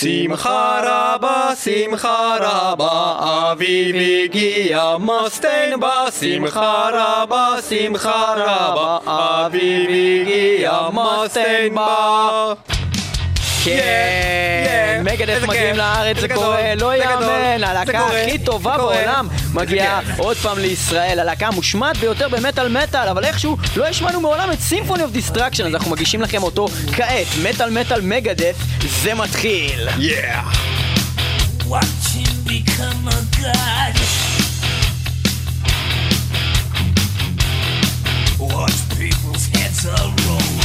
שמחה רבה, שמחה רבה, אביב הגיע מסטיין בא, שמחה רבה, שמחה רבה, אביב הגיע מסטיין בא. כן, מגדף מגיעים לארץ, זה קורה, לא יאמן, הלהקה הכי טובה בעולם. מגיעה עוד פעם לישראל, הלהקה המושמעת ביותר במטאל מטאל, אבל איכשהו לא השמענו מעולם את Symphony of Destruction, אז אנחנו מגישים לכם אותו כעת, מטאל מטאל מגדף, זה מתחיל. Watch him become a god. Watch people's heads a roll.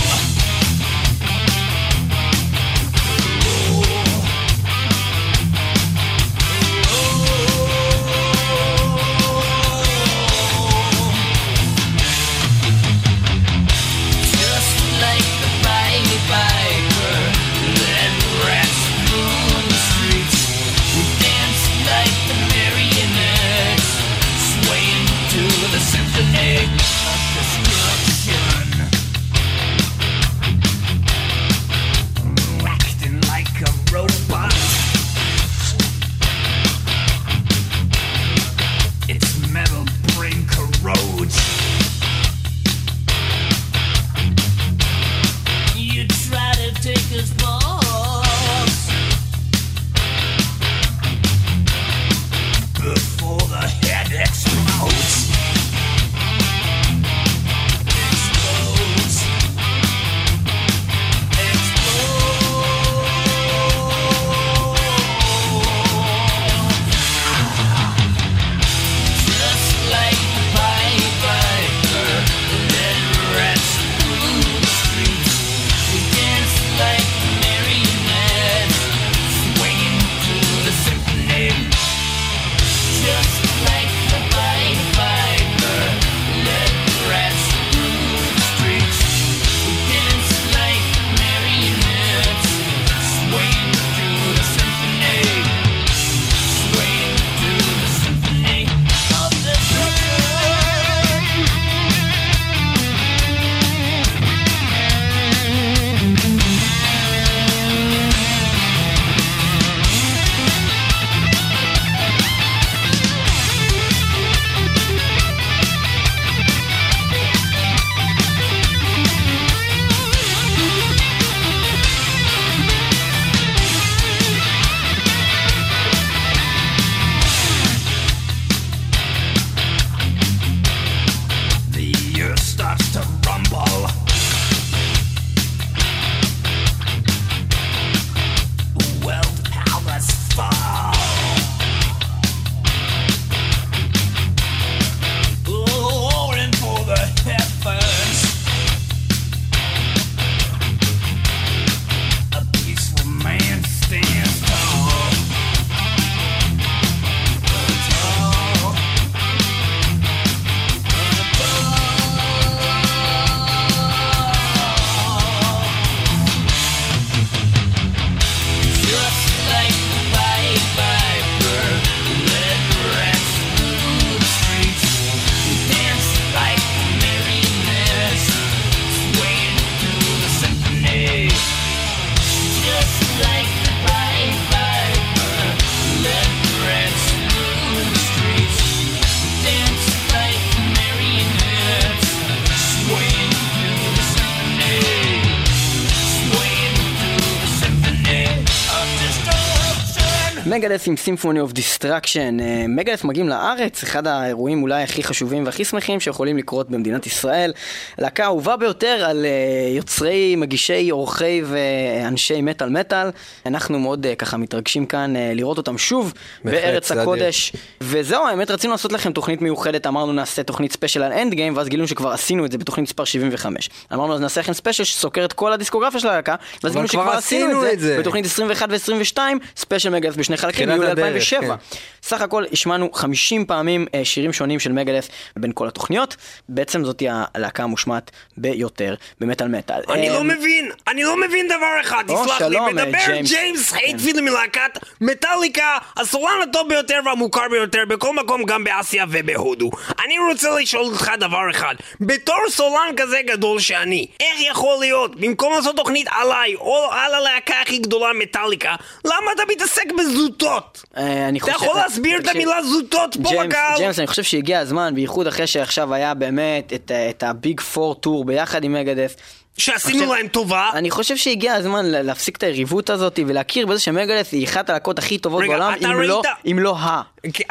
מגדף עם Symphony of Destruction. מגדף מגיעים לארץ, אחד האירועים אולי הכי חשובים והכי שמחים שיכולים לקרות במדינת ישראל. להקה אהובה ביותר על אה, יוצרי, מגישי, עורכי ואנשי מטאל מטאל. אנחנו מאוד אה, ככה מתרגשים כאן אה, לראות אותם שוב בארץ זה הקודש. וזהו, האמת רצינו לעשות לכם תוכנית מיוחדת, אמרנו נעשה תוכנית ספיישל על Endgame, ואז גילינו שכבר עשינו את זה בתוכנית מספר 75. אמרנו אז נעשה לכם ספיישל שסוקר את כל הדיסקוגרפיה של הלהקה, ואז גילינו כבר שכבר עשינו את זה. בתוכנית 21 ו-22, ספיישל מגדף בשני בשני חלקים, תחילת יולי הדרך, 2007. כן. סך הכל השמענו 50 פעמים אה, שירים שונים של מגדף בין כל התוכניות. בעצם זאתי הלהקה המושמעת ביותר במטאל מטאל. אני אה, לא מבין, אני לא מבין דבר אחד, תסלח לי, שלום, אה, מדבר ג'יימס. כן. הטפילד מלהקת מטאליקה, הסולן הטוב ביותר והמוכר ביותר בכל מקום, גם באסיה ובהודו. אני רוצה לשאול אותך דבר אחד, בתור סולן כזה גדול שאני, איך יכול להיות, במקום לעשות תוכנית עליי, או על הלהקה הכי גדולה מטאליקה, למה אתה מתעסק בזוטות? אה, אני אתה. יכול להסביר את תקשיב, המילה זוטות פה בקהל? ג'יימס, אני חושב שהגיע הזמן, בייחוד אחרי שעכשיו היה באמת את, הביג פור טור ביחד עם מגדף. שעשינו חושב- להם טובה? אני חושב שהגיע הזמן להפסיק את היריבות הזאת ולהכיר בזה שמגדף היא אחת הלהקות הכי טובות רגע, בעולם, לא, אם לא ה...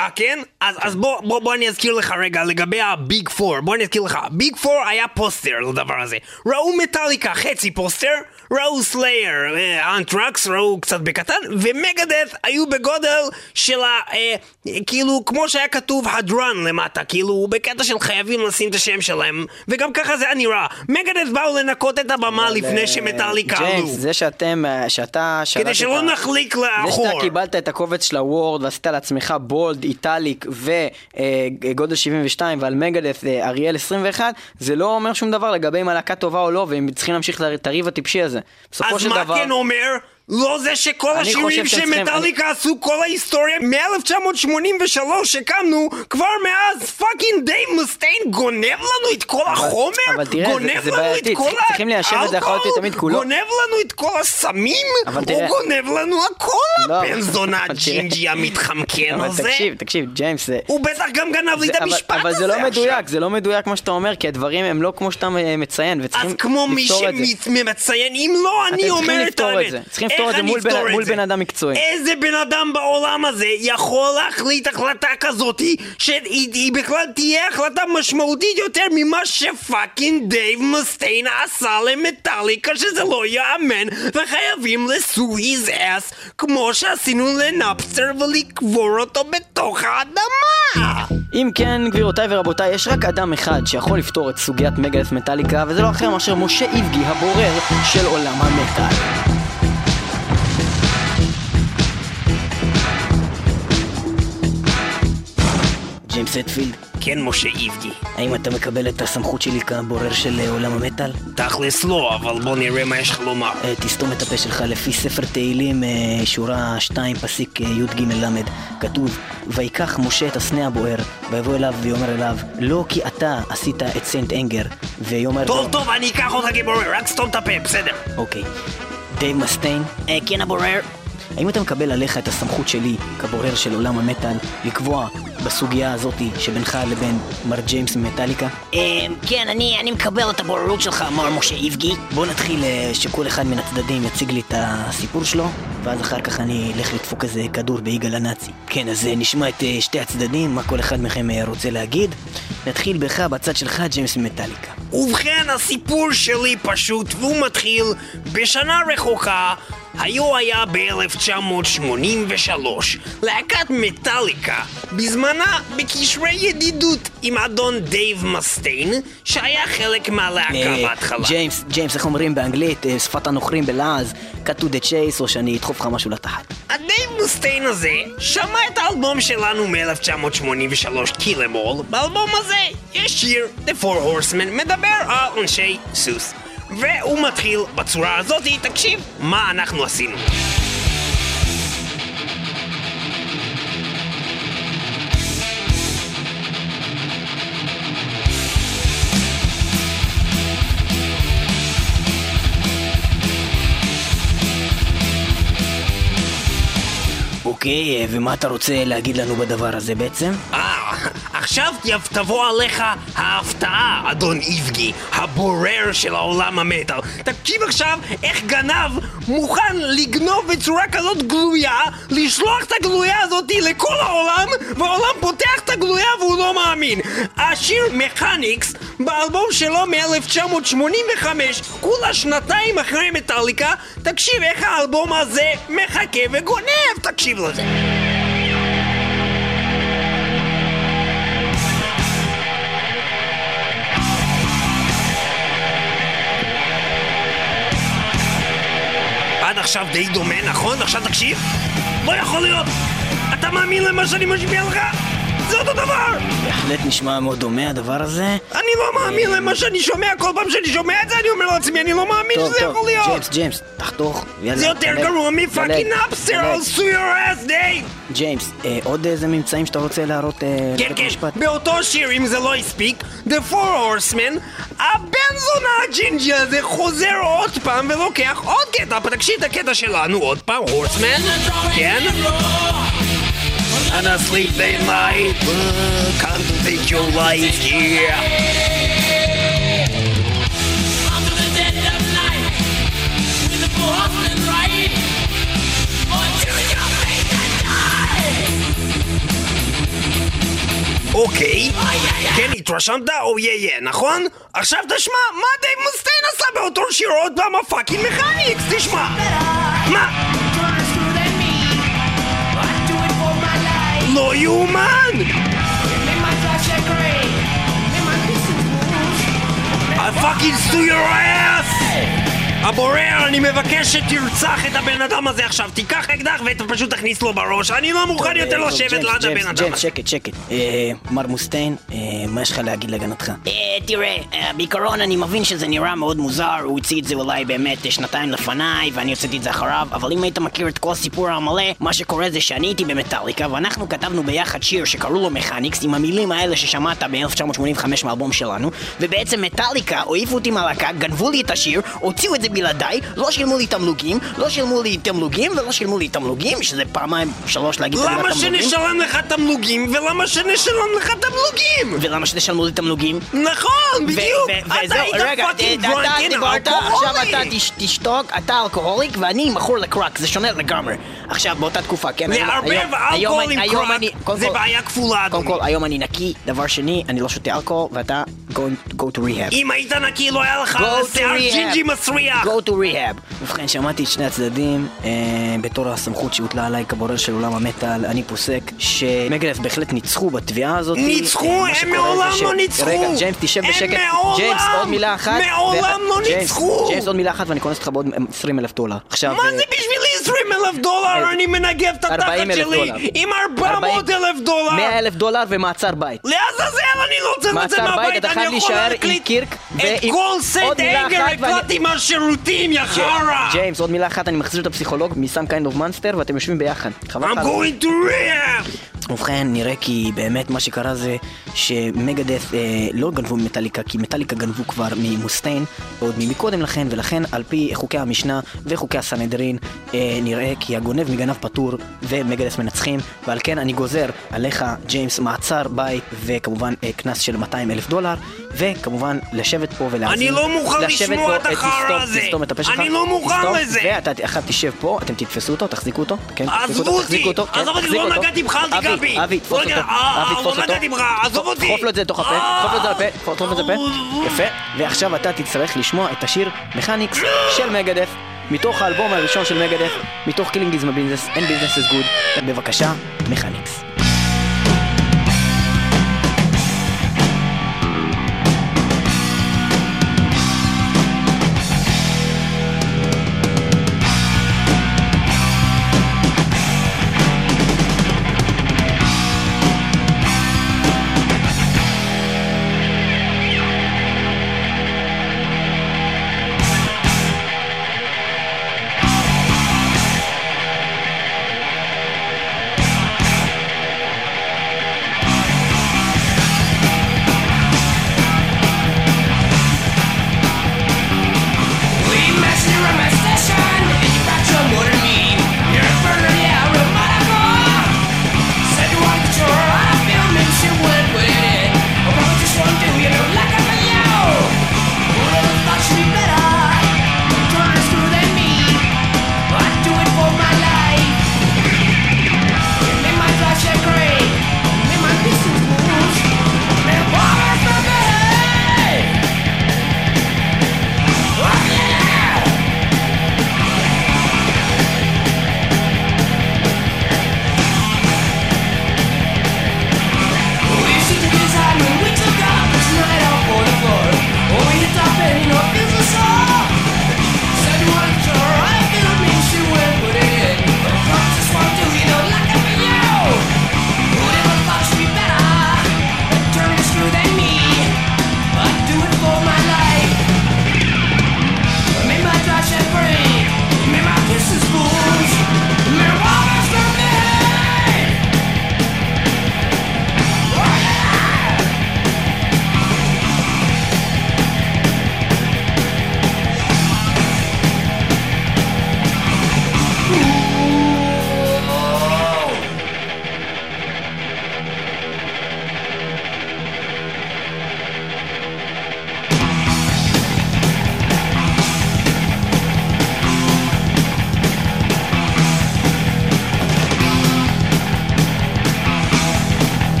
אה, כן? אז, אז בוא, בוא, בוא אני אזכיר לך רגע לגבי ה Big Four, בוא אני אזכיר לך. Big Four היה פוסטר לדבר הזה. ראו מטאליקה, חצי פוסטר, ראו סלייר, אה, אנטרקס, ראו קצת בקטן, ומגדף היו בגודל של ה... אה, כאילו, כמו שהיה כתוב הדרן למטה, כאילו, בקטע של חייבים לשים את השם שלהם, וגם ככה זה היה נראה. מגדף באו לנקות את הבמה לפני אה, שמטאליקה עלו. ג'יימס, זה שאתם, אה, שאתה. כדי שלא נחליק זה לאחור. שאתה קיבלת את הקובץ של ה Word ועשית לעצמך בולד, איטליק וגודל 72 ועל מגדף אריאל 21, זה לא אומר שום דבר לגבי אם הלהקה טובה או לא, והם צריכים להמשיך את הריב הטיפשי הזה. בסופו אז של מה דבר... כן אומר? לא זה שכל אני השירים שמטאליקה עשו כל ההיסטוריה מ-1983 שקמנו כבר מאז פאקינג דייב מסטיין גונב לנו את כל החומר? אבל תראה, גונב זה לנו בעייתי, את כל צריכים ליישב את זה אחת האלכוהול? ולתמיד כולו. גונב לנו את כל הסמים? אבל הוא גונב לנו הכל לא, הבן זונה אבל הג'ינג'י המתחמקן אבל הזה? תקשיב, תקשיב, ג'יימס, זה... הוא בטח גם גנב לי את אבל- המשפט אבל הזה זה לא. מדויק, זה לא מדויק מה שאתה אומר, כי הדברים הם לא כמו שאתה אה, מציין, וצריכים אז כמו מי לפתור את זה. שמציין, אם לא, אני אומר את האמת. לפתור את זה מול אפתור את מול זה? בן אדם מקצועי. איזה בן אדם בעולם הזה יכול להחליט החלטה כזאתי שהיא היא בכלל תהיה החלטה משמעותית יותר ממה שפאקינג דייב מסטיין עשה למטאליקה שזה לא ייאמן וחייבים לסו היז אס כמו שעשינו לנאפסטר ולקבור אותו בתוך האדמה אם כן, גבירותיי ורבותיי, יש רק אדם אחד שיכול לפתור את סוגיית מגדף מטאליקה, וזה לא אחר מאשר משה איבגי, הבורר של עולם המטאל. ג'יימס הטפילד, כן משה איבגי האם אתה מקבל את הסמכות שלי כבורר של אה, עולם המטאל? תכלס לא אבל בוא נראה מה יש לך לומר אה, תסתום את הפה שלך לפי ספר תהילים, אה, שורה 2, פסיק י"ג ל, כתוב: ויקח משה את הסנה הבוער, ויבוא אליו ויאמר אליו, לא כי אתה עשית את St. Anger, ויאמר טוב טוב אני אקח אותך כבורר רק סתום את הפה בסדר אוקיי. דייב מסטיין, כן הבורר. האם אתה מקבל עליך את הסמכות שלי, כבורר של עולם המטאל, לקבוע בסוגיה הזאתי שבינך לבין מר ג'יימס ממטאליקה? כן, אני, אני מקבל את הבוררות שלך, מר משה איבגי. בוא נתחיל אה, שכל אחד מן הצדדים יציג לי את הסיפור שלו, ואז אחר כך אני אלך לדפוק איזה כדור ביגאל הנאצי. כן, אז אה, נשמע את אה, שתי הצדדים, מה כל אחד מכם רוצה להגיד. נתחיל בך, בצד שלך, ג'יימס ממטאליקה. ובכן, הסיפור שלי פשוט, והוא מתחיל בשנה רחוקה, היו היה ב-1983. להקת מטאליקה, בזמנה בקשרי ידידות עם אדון דייב מסטיין, שהיה חלק מהלהקה אה, בהתחלה. ג'יימס, ג'יימס, איך אומרים באנגלית, אה, שפת הנוכרים בלעז, cut to the chase, או שאני אדחוף לך משהו לתחת. הדייב מסטיין הזה שמע את האלבום שלנו מ-1983, Kill 'Em All. באלבום הזה יש שיר, The Four Horsemen, מדבר על אנשי סוס. והוא מתחיל בצורה הזאת, תקשיב מה אנחנו עשינו. אוקיי, אה, ומה אתה רוצה להגיד לנו בדבר הזה בעצם? אה, עכשיו תבוא עליך ההפתעה, אדון איבגי, הבורר של העולם המטאל. תקשיב עכשיו איך גנב מוכן לגנוב בצורה כזאת גלויה, לשלוח את הגלויה הזאת לכל העולם, והעולם פותח את הגלויה והוא לא מאמין. השיר מכניקס, באלבום שלו מ-1985, כולה שנתיים אחרי מטאליקה, תקשיב איך האלבום הזה מחכה וגונב, תקשיב לזה. עכשיו די דומה, נכון? ועכשיו תקשיב. לא יכול להיות! אתה מאמין למה שאני משמיע לך? זה אותו דבר! בהחלט נשמע מאוד דומה הדבר הזה. אני לא מאמין למה שאני שומע, כל פעם שאני שומע את זה אני אומר לעצמי, אני לא מאמין טוב, שזה טוב, יכול להיות! ג'יימס, ג'יימס, תחתוך. יאללה, זה יותר גרוע מפאקינג אפסטר. I'll sue your ass, דייב! ג'יימס, אה, עוד איזה ממצאים שאתה רוצה להראות אה, כן, כן? באותו שיר, אם זה לא הספיק, The Four Horsemen, הבן זונה הג'ינג'י הזה חוזר עוד פעם ולוקח עוד קטע, תקשיב את הקטע שלנו עוד פעם, Horsemen, כן? And I sleep they night, uh, contemplate your life, yeah. אוקיי, כן, התרשמת? או יא יא, נכון? עכשיו תשמע, מה דייב מסטיין עשה באותו שיר עוד פעם ה fucking Mechanix, תשמע! מה? No human! I fucking sue your ass! הבורר, אני מבקש שתרצח את הבן אדם הזה עכשיו. תיקח אקדח ופשוט תכניס לו בראש. אני לא מוכן יותר טוב, לשבת ליד הבן אדם ג'יימס. שקט, שקט. אה, מר מוסטיין, אה, מה יש לך להגיד להגנתך? אה, תראה, אה, בעיקרון אני מבין שזה נראה מאוד מוזר, הוא הוציא את זה אולי באמת אה, שנתיים לפניי, ואני הוצאתי את זה אחריו, אבל אם היית מכיר את כל הסיפור המלא, מה שקורה זה שאני הייתי במטאליקה, ואנחנו כתבנו ביחד שיר שקראו לו Mechanix, עם המילים האלה ששמעת ב-1985 מהאלבום שלנו, ובעצם מטאליקה העיפו אותי מהלהקה, גנבו לי את השיר, הוציאו את זה בלעדיי, לא שילמו לי תמלוגים, לא שילמו לי תמלוגים ולא שילמו לי תמלוגים, שזה פעמיים, שלוש להגיד את המילה למה תמלוגים. שנשלם לך תמלוגים ולמה שנשלם לך תמלוגים? ולמה שתשלמו לי תמלוגים? נכון, בדיוק! אתה היית פאקינג דרנקין דיברת, עכשיו אתה תשתוק, אתה alcoholic ואני מכור לקראק, זה שונה לגמרי. עכשיו, באותה תקופה, כן? לערבב אלכוהול עם קראק קודם זה בעיה כפולה, קודם אדוני. כל, היום אני נקי, דבר שני, אני לא שותה אלכוהול, ואתה go to rehab. אם היית נקי לא היה לך שיער. ג'ינג'י מסריח! Go to rehab. ובכן, שמעתי את שני הצדדים, אה, בתור הסמכות שהוטלה עליי כבורר של עולם המטאל, אני פוסק שמגדס בהחלט ניצחו בתביעה הזאת. ניצחו? אה, הם מעולם ש- לא ניצחו! רגע, ג'יימס, תשב בשקט. ג'יימס, עוד מילה אחת. מעולם לא ניצחו! ג'יימס, עוד מילה אחת ואני קונס אותך בעוד 20 אלף דולר. עכשיו... מה אה, זה בשבילי 20 אלף דולר? אני מנגב את התחת 40,000 שלי. עם 400 אלף דולר! 100 אלף דולר ומעצר בית. לעזאזל אני לא רוצה לצאת מהבית, אני יכול להקליט את כל St. Anger הקלטתי מהשירותים, יא חרא! ג'יימס, עוד מילה אחת, אני מחזיר את הפסיכולוג מ Some Kind of Monster ואתם יושבים ביחד. חבל I'm לך. going to rehab! ובכן, נראה כי באמת מה שקרה זה שמגדף אה, לא גנבו ממטאליקה, כי מטאליקה גנבו כבר ממוסטיין, עוד מקודם לכן, ולכן על פי חוקי המשנה וחוקי הסנהדרין, אה, נראה כי הגונב מגנב פטור ומגדף מנצחים, ועל כן אני גוזר עליך, ג'יימס, מעצר בית, וכמובן אה, קנס של 200 אלף דולר, וכמובן לשבת פה ולהאזין. אני לא מוכן לשמוע את אה, החרא הזה. תסתום את הפה שלך. אני לא מוכן לזה. ואתה אחד תשב פה, אתם תתפסו אותו, תחזיקו אותו, כן? עזבו אותי! כן, עזוב אותי, לא. נגעתי בך, אל תיגע אבי, בי! אבי, תתפוס לא אותו, נגע- אה, אבי, לא אותו. נגעתי בך, עזוב אותי! דחוף לו את זה לתוך הפה, אה. דחוף לו את זה לפה, דחוף לו את זה לפה, יפה. ועכשיו אתה תצטרך לשמוע את השיר מכניקס של מגדף, מתוך האלבום הראשון של מגדף, מתוך is my business, and business is good, בבקשה, מכניקס.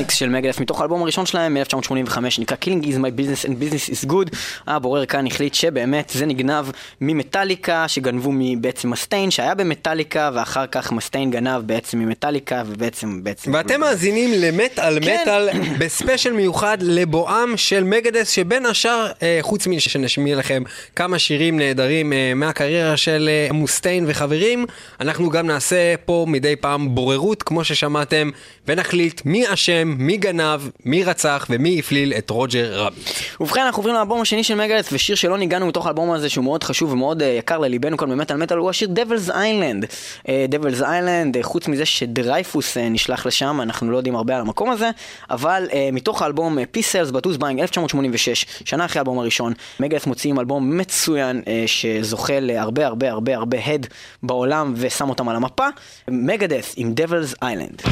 איקס של מגדס מתוך האלבום הראשון שלהם מ-1985 שנקרא Killing is my business and business is good. הבורר כאן החליט שבאמת זה נגנב ממטאליקה שגנבו בעצם מסטיין שהיה במטאליקה ואחר כך מסטיין גנב בעצם ממטאליקה ובעצם בעצם ואתם מאזינים למת על כן. מטאל בספיישל מיוחד לבואם של מגדס שבין השאר אה, חוץ משנשמיע לכם כמה שירים נהדרים אה, מהקריירה של אה, מוסטיין וחברים אנחנו גם נעשה פה מדי פעם בוררות כמו ששמעתם ונחליט מי אשם, מי גנב, מי רצח ומי הפליל את רוג'ר רביט. ובכן אנחנו עוברים לאלבום השני של מגדס ושיר שלא ניגענו מתוך האלבום הזה שהוא מאוד חשוב ומאוד uh, יקר לליבנו כאן במטאל מטאל הוא השיר Devil's Island. אה, Devil's Island, אה, חוץ מזה שדרייפוס נשלח לשם, אנחנו לא יודעים הרבה על המקום הזה, אבל מתוך האלבום אה, Peace Sells But Who's Buying 1986, שנה אחרי האלבום הראשון, מגדס מוציאים אלבום מצוין שזוכה להרבה הרבה הרבה הרבה הד בעולם ושם אותם על המפה, מגדס עם Devil's Island.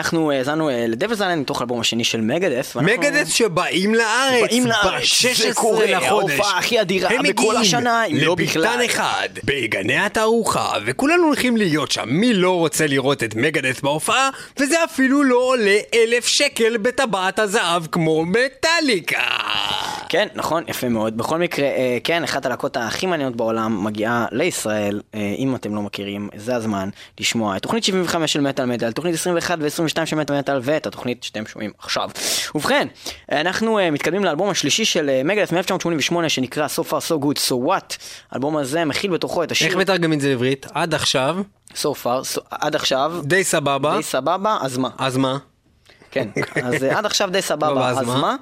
אנחנו האזנו לדבלס איילנד מתוך האלבום השני של מגדס. מגדס שבאים לארץ, באים לארץ, זה ב-16 קורה, לחודש. ההופעה הכי אדירה הם בכל מגיעים השנה, אם לא בכלל. לביתן אחד, בגני התערוכה, וכולנו הולכים להיות שם. מי לא רוצה לראות את מגדס בהופעה? וזה אפילו לא עולה אלף שקל בטבעת הזהב כמו מטאליקה. כן, נכון, יפה מאוד. בכל מקרה, אה, כן, אחת הלהקות הכי מעניינות בעולם מגיעה לישראל. אה, אם אתם לא מכירים, זה הזמן לשמוע את תוכנית 75 של מטאל מטאל, תוכנית 21 ו-22 של מטאל מטאל, ואת התוכנית שאתם שומעים עכשיו. ובכן, אנחנו אה, מתקדמים לאלבום השלישי של אה, מגדס מ-1988, שנקרא So far so good, so what. האלבום הזה מכיל בתוכו את השיר איך מתרגמים את זה לעברית? עד עכשיו, So far, so, עד עכשיו, די סבבה. די סבבה, אז מה? אז מה? כן, אז אה, עד עכשיו די סבבה, סבבה, אז מה?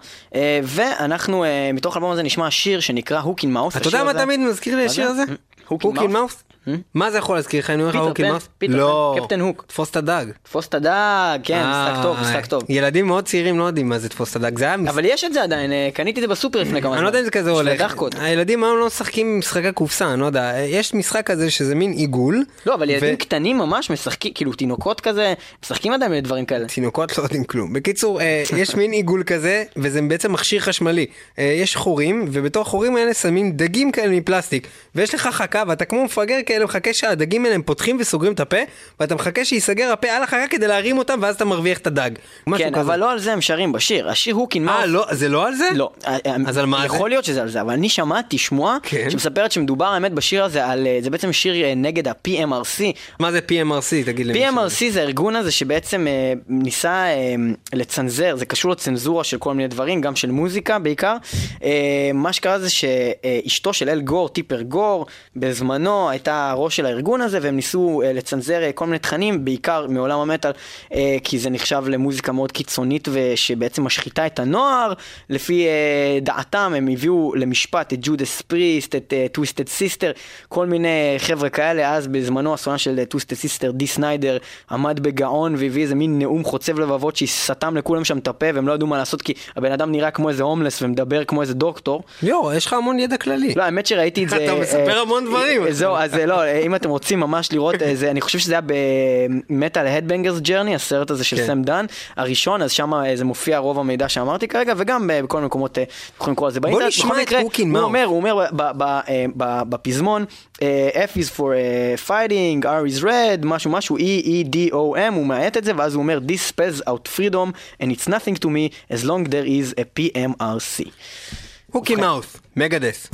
ואנחנו, מתוך האלבום הזה נשמע שיר שנקרא הוקין מאוס. אתה יודע מה תמיד מזכיר לי השיר זה? הזה? הוקין מאוס? מה זה יכול להזכיר לך? אני אומר לך פן, מאוס? פיטר פן, לא. קפטן הוק. תפוס את הדג. תפוס את הדג, כן, משחק טוב, אה, משחק טוב. ילדים מאוד צעירים לא יודעים מה זה תפוס את הדג. זה היה משחק אבל יש את זה עדיין, אה, קניתי את זה בסופר לפני כמה זמן. אני לא יודע אם זה כזה של הולך. הדחקות. הילדים היום לא משחקים עם משחקי קופסה, אני לא יודע. יש משחק כזה שזה מין עיגול. לא, אבל ילדים קטנים ממש משחקים, כאילו תינוקות כזה, משחקים עדיין בדברים כאלה. תינוקות לא יודעים כלום. בקיצור, אה, יש מין עיגול כזה, וזה בעצם מכשיר חשמלי. אה, יש חורים, ובתוך החורים האלה שמים דגים כאלה מפלסטיק. ויש לך חכה, ואתה כמו מפגר כאלה מחכה שהדגים האלה הם פותחים וסוגרים את הפה, ואתה מחכה שייסגר הפה על החכה כדי להרים אותם, ואז אתה מרוויח את הדג. כן, כזה. אבל לא על זה הם שרים בשיר. השיר הוקין מאוס. אה, לא, זה לא על זה? לא. אז על מה זה? יכול להיות שזה על זה, אבל אני שמעתי שמועה כן. שמספרת שמדובר האמת בשיר הזה על, אה, זה בעצם שיר אה, נגד ה-PMRC. מה זה PMRC? תגיד לי. PMRC זה הארגון הזה שבעצם אה, ניסה אה, לצנזר, זה קשור לצנזורה של כל מיני דברים, גם של מוזיקה בעיקר. אה, מה שקרה זה שאשתו של אל גור, טיפר גור, בזמנו הייתה הראש של הארגון הזה, והם ניסו אה, לצנזר אה, כל מיני תכנים, בעיקר מעולם המטאל, אה, כי זה נחשב למוזיקה מאוד קיצונית ושבעצם משחיתה את הנוער. לפי אה, דעתם הם הביאו למשפט את ג'ודס פריסט, את טוויסטד סיסטר, כל מיני חבר'ה כאלה, אז בזמנו הסולן של טוויסטד סיסטר, די סניידר, עמד בגאון והביא איזה מין נאום חוצב לבבות שסתם לכולם שם את הפה והם לא ידעו מה לעשות כי הבן אדם נראה כמו איזה הומלס ומדבר כמו איזה דוקטור. ליאור, יש לך המון ידע כללי. לא, האמת שראיתי את זה... אתה מספר המון דברים. זהו, אז לא, אם אתם רוצים ממש לראות, אה, זה, אני חושב שזה היה ב Metal: A Headbanger's Journey, הסרט הזה של כן. סם דן, הראשון, אז שם אה, זה מופיע רוב המידע שאמרתי כרגע, וגם אה, בכל מקומות יכולים לקרוא על זה באינטרנט. נשמע בכל את מקרה, הוקין הוא. אומר, הוא אומר בפזמון, F is for fighting, R is red, משהו משהו, E, E, D, O, M, הוא מאט את זה, ואז הוא אומר, This spells out freedom, and it's nothing to me, as long there is a PMRC. הוקין מאוס, מגדס.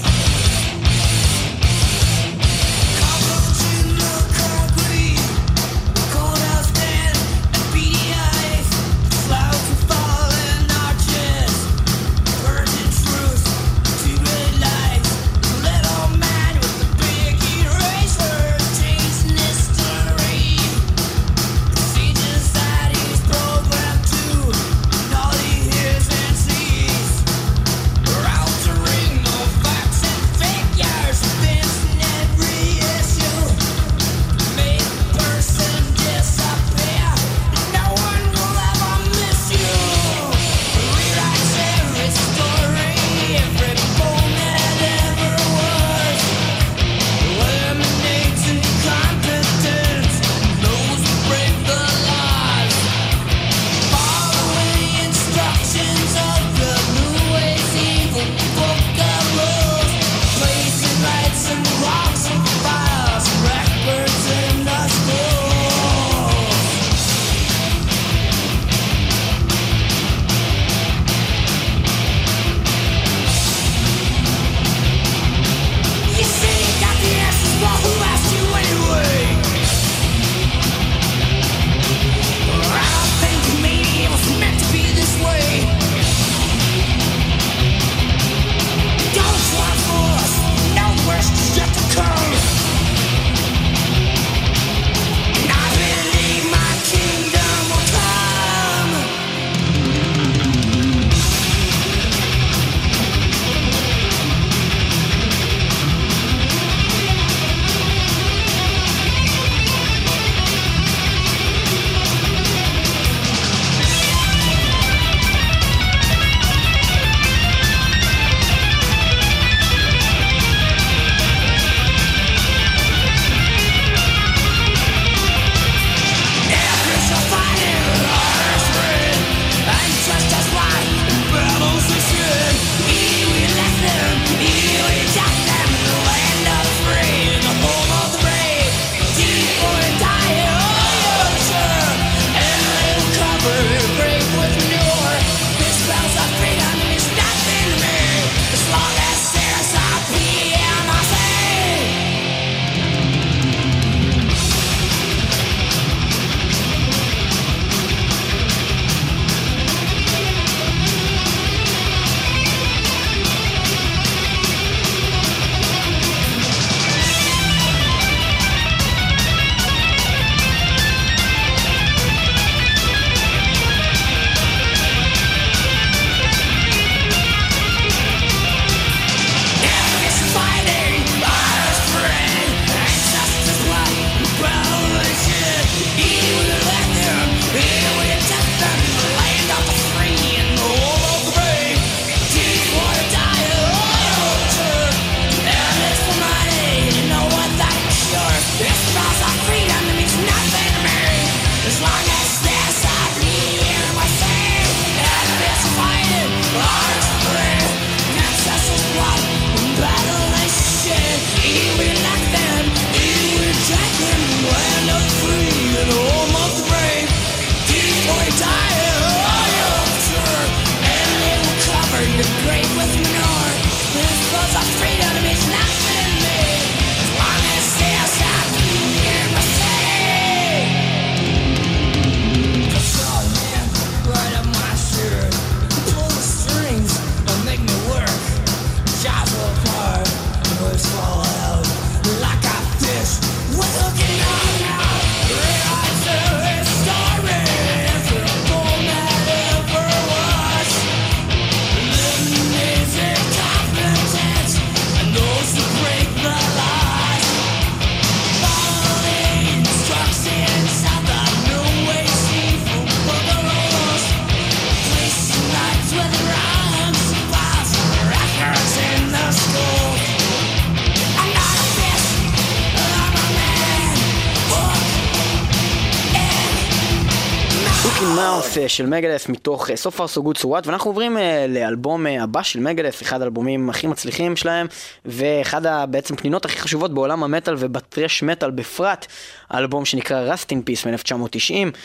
של מגדס מתוך אה, So Far So Good So What ואנחנו עוברים אה, לאלבום אה, הבא של מגדס, אחד האלבומים הכי מצליחים שלהם ואחד בעצם פנינות הכי חשובות בעולם המטאל ובטרש מטאל בפרט, האלבום שנקרא Rust in Peace מ-1990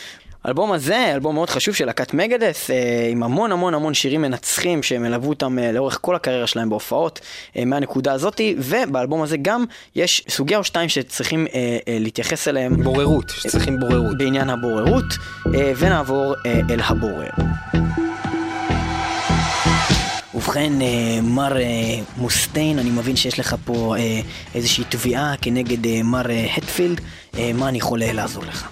האלבום הזה, אלבום מאוד חשוב של להקת מגדס, אה, עם המון המון המון שירים מנצחים שהם ילוו אותם אה, לאורך כל הקריירה שלהם בהופעות אה, מהנקודה הזאתי, ובאלבום הזה גם יש סוגיה או שתיים שצריכים אה, אה, להתייחס אליהם בוררות, שצריכים בוררות. בעניין הבוררות, אה, ונעבור אל הבורר. ובכן, אה, מר אה, מוסטיין, אני מבין שיש לך פה אה, איזושהי תביעה כנגד מר הטפילד, מה אני יכול לעזור לך?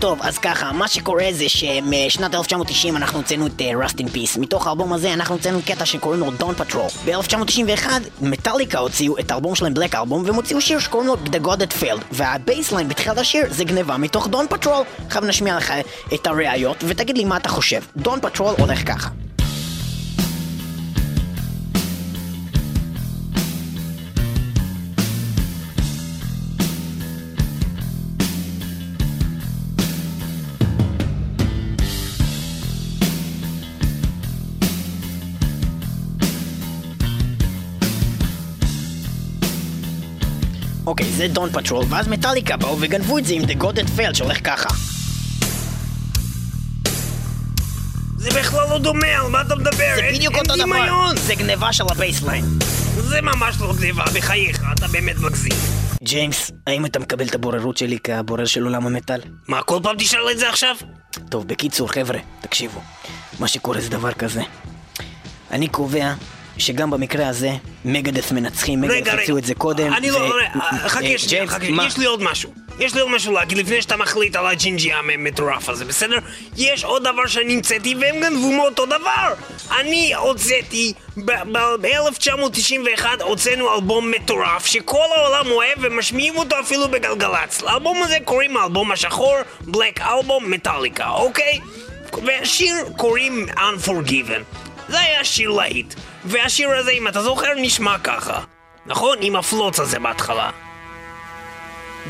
טוב, אז ככה, מה שקורה זה שמשנת 1990 אנחנו הוצאנו את Rust in Peace. מתוך האלבום הזה אנחנו הוצאנו קטע שקוראים לו Dawn Patrol. ב-1991 מטאליקה הוציאו את האלבום שלהם Black Album והם הוציאו שיר שקוראים לו The God That Failed. וה bassline בתחילת השיר זה גניבה מתוך Dawn Patrol. עכשיו נשמיע לך את הראיות ותגיד לי מה אתה חושב. Dawn Patrol הולך ככה. אוקיי, זה דון פטרול, ואז מטאליקה באו וגנבו את זה עם The God That Failed שהולך ככה. זה בכלל לא דומה, על מה אתה מדבר? זה אין- בדיוק אין אותו דבר. דמיון. זה גניבה של ה bassline. זה ממש לא גניבה, בחייך, אתה באמת מגזים. ג'יימס, האם אתה מקבל את הבוררות שלי כבורר של עולם המטאל? מה, כל פעם תשאל את זה עכשיו? טוב, בקיצור, חבר'ה, תקשיבו. מה שקורה זה דבר כזה. אני קובע שגם במקרה הזה, מגדס מנצחים, מגדס. הציעו את זה קודם. אני לא... ו- רגע, חכה אה, שנייה, חכה. יש לי עוד משהו. יש לי עוד משהו להגיד לפני שאתה מחליט על הג'ינג'י המטורף הזה, בסדר? יש עוד דבר שאני המצאתי והם גנבו מאותו דבר! אני הוצאתי, ב-1991 הוצאנו אלבום מטורף שכל העולם אוהב ומשמיעים אותו אפילו בגלגלצ. לאלבום הזה קוראים האלבום השחור, Black Album מטאליקה, אוקיי? והשיר קוראים Unforgiven. זה היה שיר להיט. והשיר הזה, אם אתה זוכר, נשמע ככה. נכון? עם הפלוץ הזה בהתחלה.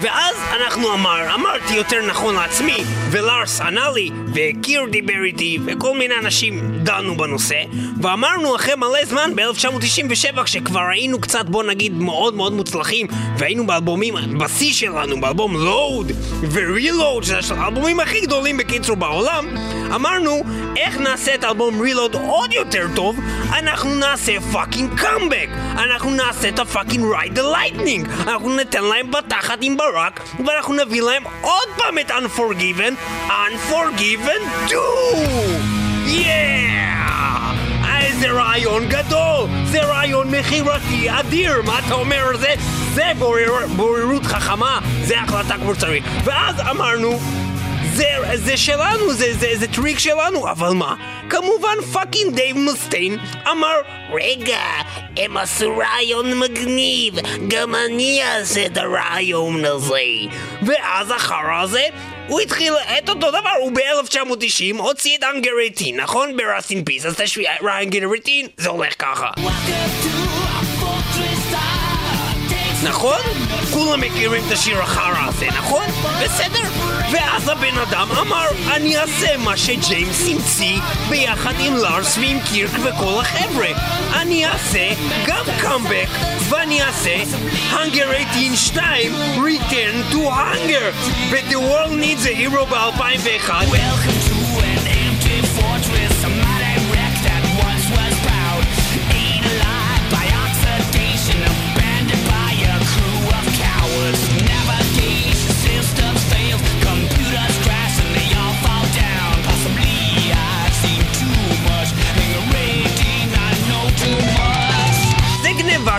ואז אנחנו אמר, אמרתי יותר נכון לעצמי, ולארס ענה לי, וקירק דיבר איתי, וכל מיני אנשים דנו בנושא, ואמרנו אחרי מלא זמן, ב-1997, כשכבר היינו קצת, בוא נגיד, מאוד מאוד מוצלחים, והיינו באלבומים, בשיא שלנו, באלבום Load ו Reload, שזה האלבומים הכי גדולים בקיצור בעולם, אמרנו, איך נעשה את האלבום Reload עוד יותר טוב? אנחנו נעשה fucking קאמבק! אנחנו נעשה את ה fucking Ride the Lightning! אנחנו ניתן להם בתחת עם ברק, ואנחנו נביא להם עוד פעם את Unforgiven, Unforgiven 2! Yeah! איזה רעיון גדול! זה רעיון מכירתי אדיר! מה אתה אומר על זה? זה בורר, בוררות חכמה! זה החלטה כמו שצריך! ואז אמרנו... זה, זה שלנו, זה, זה, זה טריק שלנו, אבל מה? כמובן fucking דייב מוסטיין אמר רגע, הם עשו רעיון מגניב, גם אני אעשה את הרעיון הזה. ואז אחר הזה הוא התחיל את אותו דבר, הוא ב-1990 הוציא את אנגרטין, נכון? ברסטין פיס, אז תשמעי, אנגרטין זה הולך ככה נכון? כולם מכירים את השיר החרא הזה, נכון? בסדר. ואז הבן אדם אמר, אני אעשה מה שג'יימס המציא ביחד עם לארס ועם קירק וכל החבר'ה. אני אעשה גם קאמבק, ואני אעשה Hunger 18 Return to Hunger. ו-The World Needs a Hero ב-2001.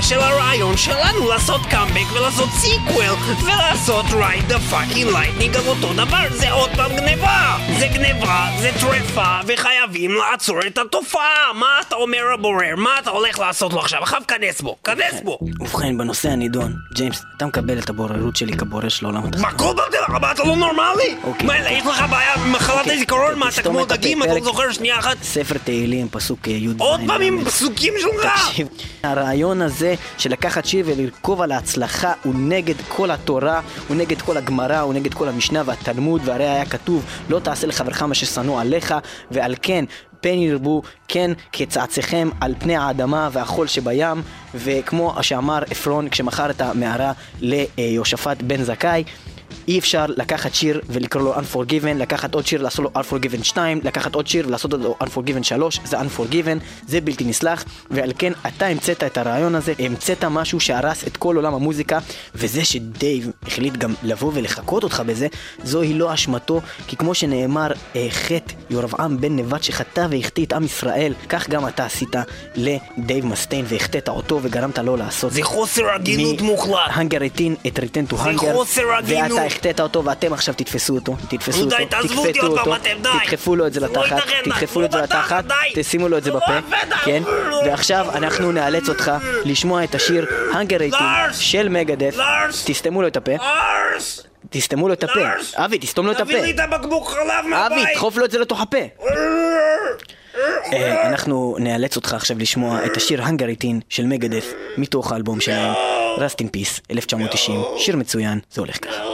של הרעיון שלנו לעשות קאמבק ולעשות sequel ולעשות Ride the fucking Lightning על אותו דבר זה עוד פעם גניבה זה גניבה, זה טרפה וחייבים לעצור את התופעה מה אתה אומר הבורר? מה אתה הולך לעשות לו עכשיו? עכשיו כנס בו, כנס בו ובכן, בנושא הנידון, ג'יימס, אתה מקבל את הבוררות שלי כבורר של עולם התחתון. מה כל אתה מה אתה לא נורמלי? אוקיי. מה יש לך בעיה עם מחלת אוקיי, הזיכרון? מה אתה כמו דגים? אתה לא זוכר שנייה אחת? ספר תהילים, פסוק י"ז. עוד פעם עם פסוקים שלך? תקשיב, הרעיון הזה של לקחת שיר ולרכוב על ההצלחה הוא נגד כל התורה, הוא נגד כל הגמרא, הוא נגד כל המשנה והתלמוד, והרי היה כתוב לא תעשה לחברך מה ששנוא עליך, ועל כן פן ירבו כן כצעציכם על פני האדמה והחול שבים וכמו שאמר עפרון כשמכר את המערה ליהושפט בן זכאי אי אפשר לקחת שיר ולקרוא לו Unforgiven, לקחת עוד שיר לעשות לו Unforgiven 2, לקחת עוד שיר ולעשות לו Unforgiven 3, זה Unforgiven, זה בלתי נסלח, ועל כן אתה המצאת את הרעיון הזה, המצאת משהו שהרס את כל עולם המוזיקה, וזה שדייב החליט גם לבוא ולחקות אותך בזה, זוהי לא אשמתו, כי כמו שנאמר, אה, חטא ירבעם בן נבט שחטא והחטיא את עם ישראל, כך גם אתה עשית לדייב מסטיין והחטאת אותו וגרמת לו לעשות. זה חוסר הגינות מוחלט. הנגריטין את ריטן טו זה הנגר, חוסר הגינות. החטאת אותו ואתם עכשיו תתפסו אותו, תתפסו אותו, תקפטו אותו. תדחפו לו את זה לתחת. תדחפו לו את זה לתחת. תשימו לו את זה בפה. כן? ועכשיו אנחנו נאלץ אותך לשמוע את השיר הנגרייטין לארס! של מגדף! תסתמו לו את הפה! תסתמו לו את הפה! אבי תסתום לו את תביא לי הפה, את הבקבוק חלב מהבית! אבי דחוף לו את זה לתוך הפה. אה, אנחנו נאלץ אותך עכשיו לשמוע את השיר הנגריטין של מגדף מתוך האלבום שלהם, Rust in Peace, 1990, שיר מצוין, זה הולך ככה.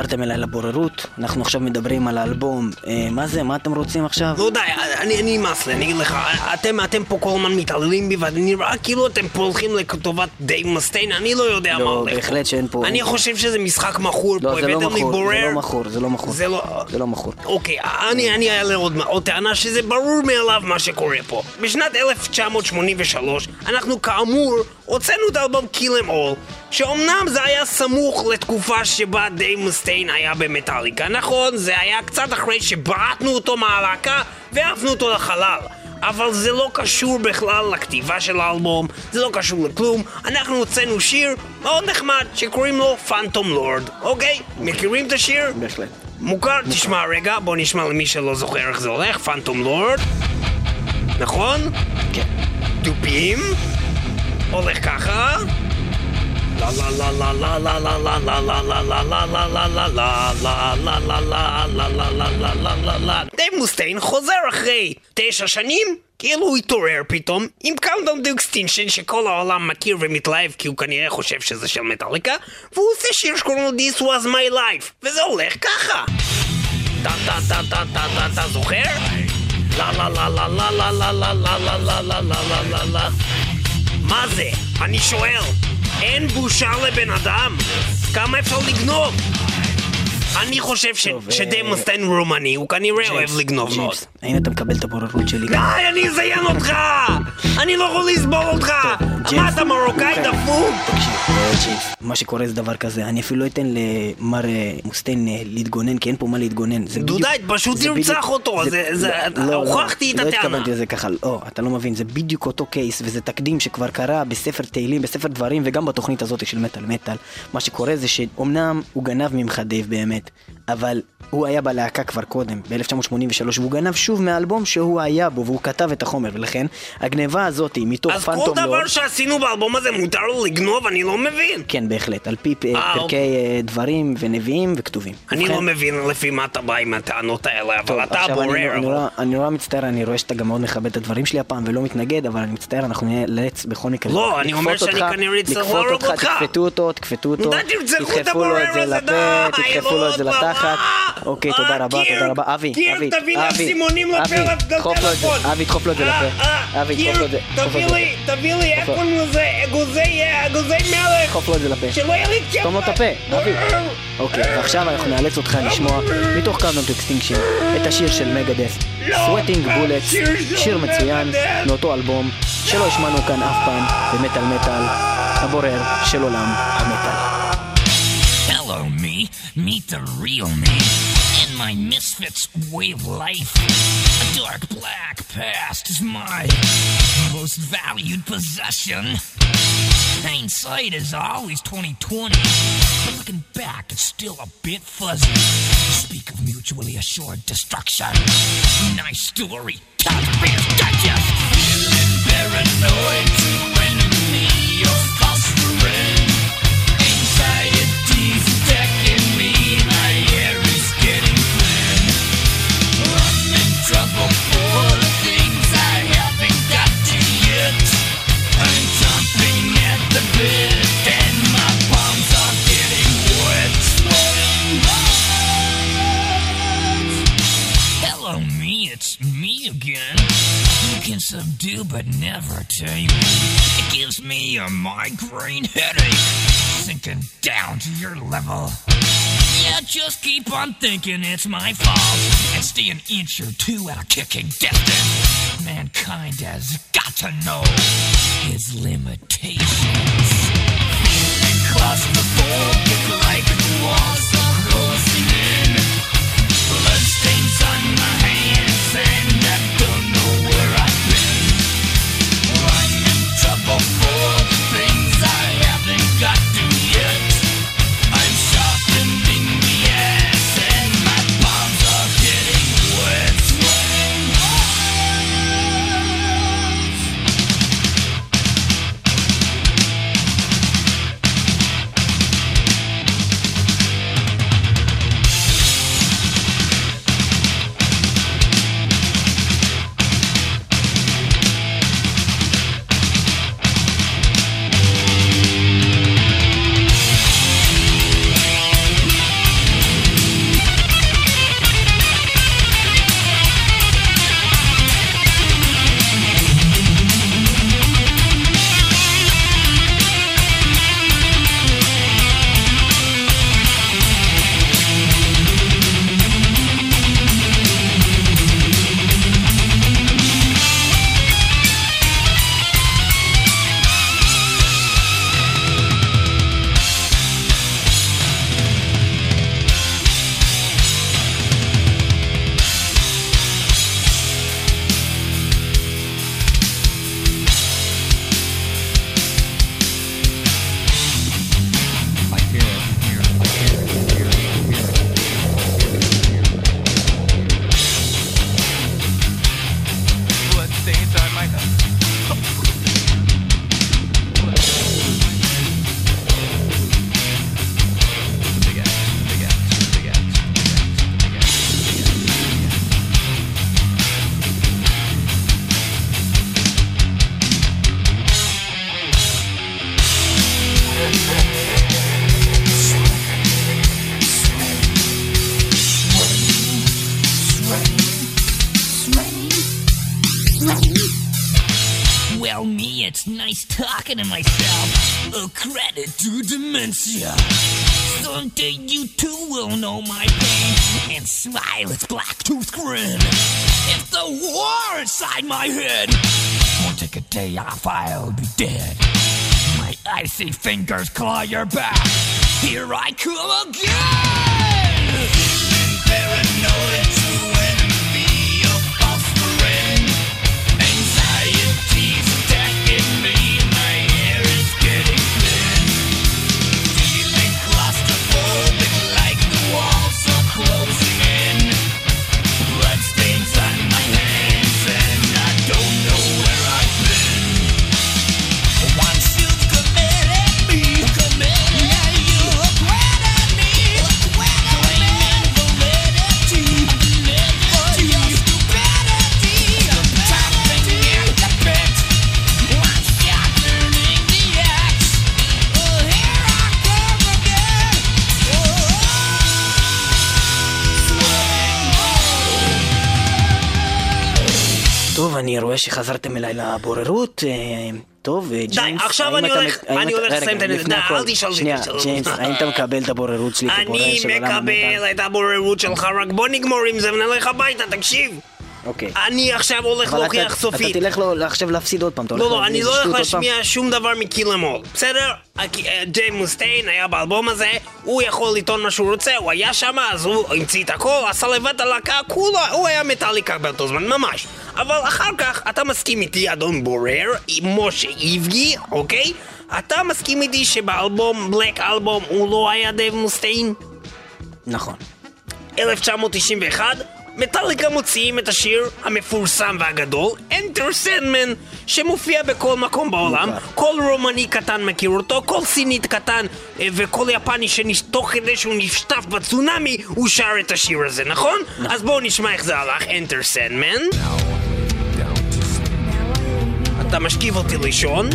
שחזרתם אליי לבוררות, אנחנו עכשיו מדברים על האלבום. אה, מה זה? מה אתם רוצים עכשיו? לא די, אני אני נמאס לי, אני אגיד לך, אתם אתם פה כל הזמן מתעללים בי ואני נראה כאילו אתם פה הולכים לטובת דייב מסטיין, אני לא יודע מה לא, הולך פה. בהחלט שאין פה... אני חושב שזה משחק מכור לא, פה, לא הבאתם לי מכור, זה בורר. לא מכור, זה לא מכור. זה לא... זה לא מכור. אוקיי, אני, אני אעלה עוד, עוד טענה שזה ברור מאליו מה שקורה פה. בשנת 1983, אנחנו כאמור הוצאנו את האלבום Kill Em All, שאומנם זה היה סמוך לתקופה שבה דייב מסטיין היה במטאליקה. נכון, זה היה קצת אחרי שבעטנו אותו מהלהקה והעפנו אותו לחלל. אבל זה לא קשור בכלל לכתיבה של האלבום, זה לא קשור לכלום. אנחנו הוצאנו שיר מאוד נחמד שקוראים לו פנטום לורד, אוקיי? מכירים את השיר? בהחלט. מוכר? תשמע רגע, בוא נשמע למי שלא זוכר איך זה הולך, פנטום לורד, נכון? כן. תופים, הולך ככה. דייב מוסטיין חוזר אחרי תשע שנים כאילו הוא התעורר פתאום עם Countdown to Extinction שכל העולם מכיר ומתלהב כי הוא כנראה חושב שזה של מטאליקה והוא עושה שיר שקוראים לו This was my life וזה הולך ככה טה טה טה טה טה טה טה זוכר? לה לה לה לה לה לה לה לה לה לה לה לה לה לה לה מה זה? אני שואל, אין בושה לבן אדם? כמה אפשר לגנוב? אני חושב ש- טוב, שדייב אה, רומני, הוא כנראה אוהב לגנוב מאוד. האם אתה מקבל את הבוררות שלי? די, אני אזיין אותך! אני לא יכול לסבול אותך! מה אתה מרוקאי אוקיי. דפוק? תקשיב, אה, ג'יימס, מה שקורה זה דבר כזה, אני אפילו לא אתן למר אה, מוסטיין להתגונן, כי אין פה מה להתגונן. דודאי, פשוט תרצח בדיוק- אותו, זה- לא, לא, הוכחתי את לא הטענה. התכוונתי לזה ככה, לא, אתה לא מבין, זה בדיוק אותו case, וזה תקדים שכבר קרה בספר תהילים, בספר דברים, וגם בתוכנית הזאת של מטאל מטאל. מה שקורה זה שאומנם הוא גנב ממך דייב באמת, planet אבל הוא היה בלהקה כבר קודם, ב-1983, והוא גנב שוב מהאלבום שהוא היה בו, והוא כתב את החומר, ולכן הגניבה הזאת מתוך אז כל פנטום דבר Lord... שעשינו באלבום הזה מותר לו לגנוב? אני לא מבין. כן, בהחלט, על פי אה, פרקי אוקיי. אה, דברים ונביאים וכתובים. אני לא מבין לפי מה אתה בא עם הטענות האלה, אבל אתה עכשיו אני, נורא, אני נורא מצטער, אני רואה שאתה גם מאוד מכבד את הדברים שלי הפעם ולא מתנגד, אבל אני מצטער, אנחנו נאלץ בכל מקרה. לא, אני אומר שאני כנראה אצטרך להרוג אותך, אותך. תכפתו אותו, תכפתו אותו, תדחפו לו את זה לפה, תדחפו לו את זה לא, לתחת. לא. אוקיי, אה, תודה רבה, קיר, תודה רבה. אבי, אבי, אבי, אבי. דחוף לו את זה, אה, לפה. אה, אבי, דחוף לו את זה, תביא. לי, תביא לי, איך דחוף לו. קוראים לזה? אגוזי, אגוזי מלך. דחוף לו את זה לפה. שלא יהיה לי. סתום לו את הפה, אבי. אוקיי, ועכשיו אנחנו נאלץ אותך לשמוע מתוך Countdown to Extinction את השיר של מגדת', Sweating Bullets, שיר מצוין מאותו אלבום שלא השמענו כאן אף פעם במטאל מטאל, הבורר של עולם המטאל. Meet the real me. And my misfit's way of life. A dark black past is my most valued possession. Hindsight is always 2020. But looking back, it's still a bit fuzzy. Speak of mutually assured destruction. Nice story. Time to read digest. Feeling paranoid to enemy it's me again. You can subdue but never tame me. It gives me a migraine headache, sinking down to your level. Yeah, just keep on thinking it's my fault and stay an inch or two out of kicking distance. Mankind has got to know his limitations. Claustrophobic like walls are closing in. Bloodstains on my it's nice talking to myself. A credit to dementia. Someday you too will know my pain and smile its black tooth grin. If the war inside my head won't take a day off, I'll be dead. My icy fingers claw your back. Here I come again. Paranoid אני רואה שחזרתם אליי לבוררות. אה, טוב, אה, ג'יימס, עכשיו האם אני אתה הולך- מק- האם אני הולך לסיים את הכל, אל תשאל אותי שנייה, שאלות. ג'יימס, האם אתה מקבל את הבוררות שלי כבורר אני של עולם המטאל? מקבל את הבוררות שלך, רק בוא נגמור עם זה ונלך הביתה, תקשיב. אוקיי. אני עכשיו הולך להוכיח אתה- סופית. אתה תלך לו עכשיו להפסיד עוד פעם, אתה הולך לא, לא, אני לא הולך? להשמיע שום דבר מקיל-אמול, בסדר? אה, ג'יי מוסטיין היה באלבום הזה, הוא יכול לטעון מה שהוא רוצה, הוא היה שם, אז הוא המציא את הכל, עשה לבד הלהקה, כולה, הוא היה מטאליקה באותו זמן, ממש. אבל אחר כך, אתה מסכים איתי, אדון בורר, עם משה איבגי, אוקיי? אתה מסכים איתי שבאלבום, Black Album, הוא לא היה דייב מוסטיין? נכון. 1991, מטאליקה מוציאים את השיר המפורסם והגדול, Enter Sandman, שמופיע בכל מקום בעולם. כל רומני קטן מכיר אותו, כל סינית קטן אה, וכל יפני שתוך כדי שהוא נשטף בצונאמי, הוא שר את השיר הזה, נכון? אז בואו נשמע איך זה הלך, Enter Sandman. אתה משכיב אותי לישון,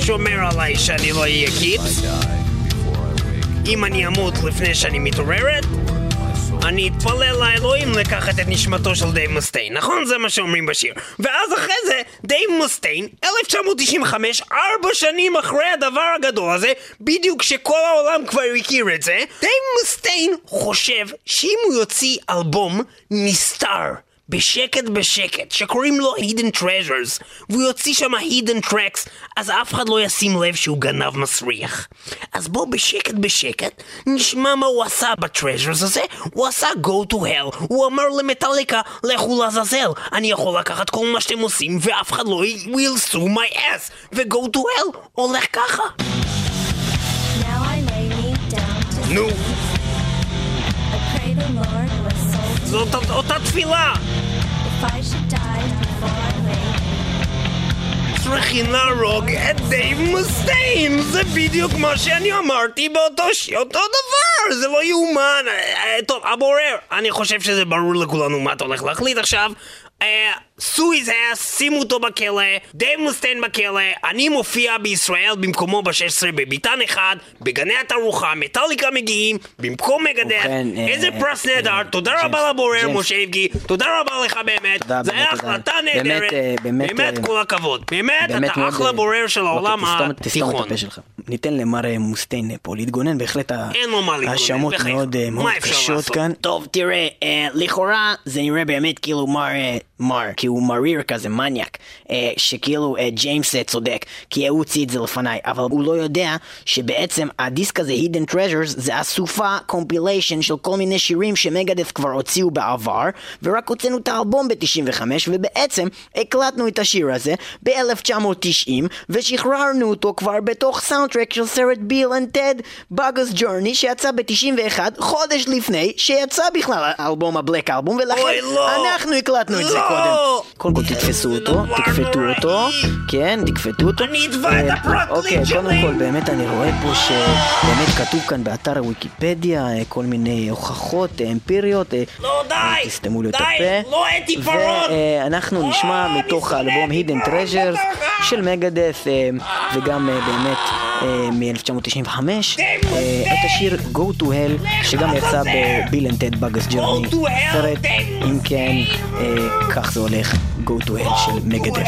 שומר עליי שאני לא אהיה קיפס. אם אני אמות לפני שאני מתעוררת, אני אתפלל לאלוהים לקחת את נשמתו של דייב מוסטיין, נכון? זה מה שאומרים בשיר. ואז אחרי זה, דייב מוסטיין, 1995, ארבע שנים אחרי הדבר הגדול הזה, בדיוק כשכל העולם כבר הכיר את זה, דייב מוסטיין חושב שאם הוא יוציא אלבום נסתר, בשקט בשקט, שקוראים לו Hidden Treasures, והוא יוציא שם Hidden Tracks, אז אף אחד לא ישים לב שהוא גנב מסריח. אז בוא בשקט בשקט, נשמע מה הוא עשה ב Treasures הזה, הוא עשה Go to Hell, הוא אמר למטאליקה, לכו לעזאזל, אני יכול לקחת כל מה שאתם עושים, ואף אחד לא will sue my ass, ו-Go to Hell הולך ככה. Now I lay me down to נו, זאת אות- אותה תפילה! צריכים להרוג את דייב מוסטיין! זה בדיוק מה שאני אמרתי באותו ש... אותו דבר! זה לא יאומן! אה, אה, טוב, הבורר, אני חושב שזה ברור לכולנו מה אתה הולך להחליט עכשיו. סויז אס, שימו אותו בכלא, דייב מוסטיין בכלא, אני מופיע בישראל במקומו ב-16 בביתן אחד, בגני התערוכה, מטאליקה מגיעים, במקום מגדת', אה, איזה פרס נהדר, אה, תודה רבה לבורר. משה אבגי, תודה רבה לך באמת, זה היה. החלטה נהדרת, אה, באמת, אה, כל הכבוד, באמת אתה אחלה אה, בורר של העולם אוקיי, את התיכון. ניתן למר אה, מוסטיין אה, פה להתגונן, בהחלט ה- אין לו מה להתגונן, האשמות בחייך. מאוד אה, מאוד קשות? כאן. טוב, תראה, אה, לכאורה זה נראה באמת כאילו מר, אה, מר, הוא מריר כזה, מניאק, אה, שכאילו אה, ג'יימס אה, צודק, כי הוא הוציא את זה לפניי, אבל הוא לא יודע שבעצם הדיסק הזה, Hidden Treasures, זה אסופה, compilation של כל מיני שירים שמגדת' כבר הוציאו בעבר, ורק הוצאנו את האלבום ב-95, ובעצם הקלטנו את השיר הזה ב-1990, ושחררנו אותו כבר בתוך soundtrack של סרט Bill and Ted, Bogus Journey, שיצא ב-91, חודש לפני שיצא בכלל האלבום ה Black Album, ולכן אוי, לא. אנחנו הקלטנו את זה לא. קודם. קודם כל תתפסו אותו, תקפטו. אותו, כן, תקפטו אותו. אני אתבע את אה, אוקיי, שלי. קודם כל באמת אני רואה פה שבאמת כתוב כאן באתר הוויקיפדיה אה, כל מיני הוכחות אה, אמפיריות. לא, די. תסתמו לי את הפה. לא אמפיריות. ואנחנו נשמע מתוך האלבום Hidden Treasures. של מגדת' וגם באמת מ-1995. את השיר Go to Hell שגם יצא ב Bill and Ted Bogus Journey סרט אם כן אה, כך זה הולך Go to Hell של מגדס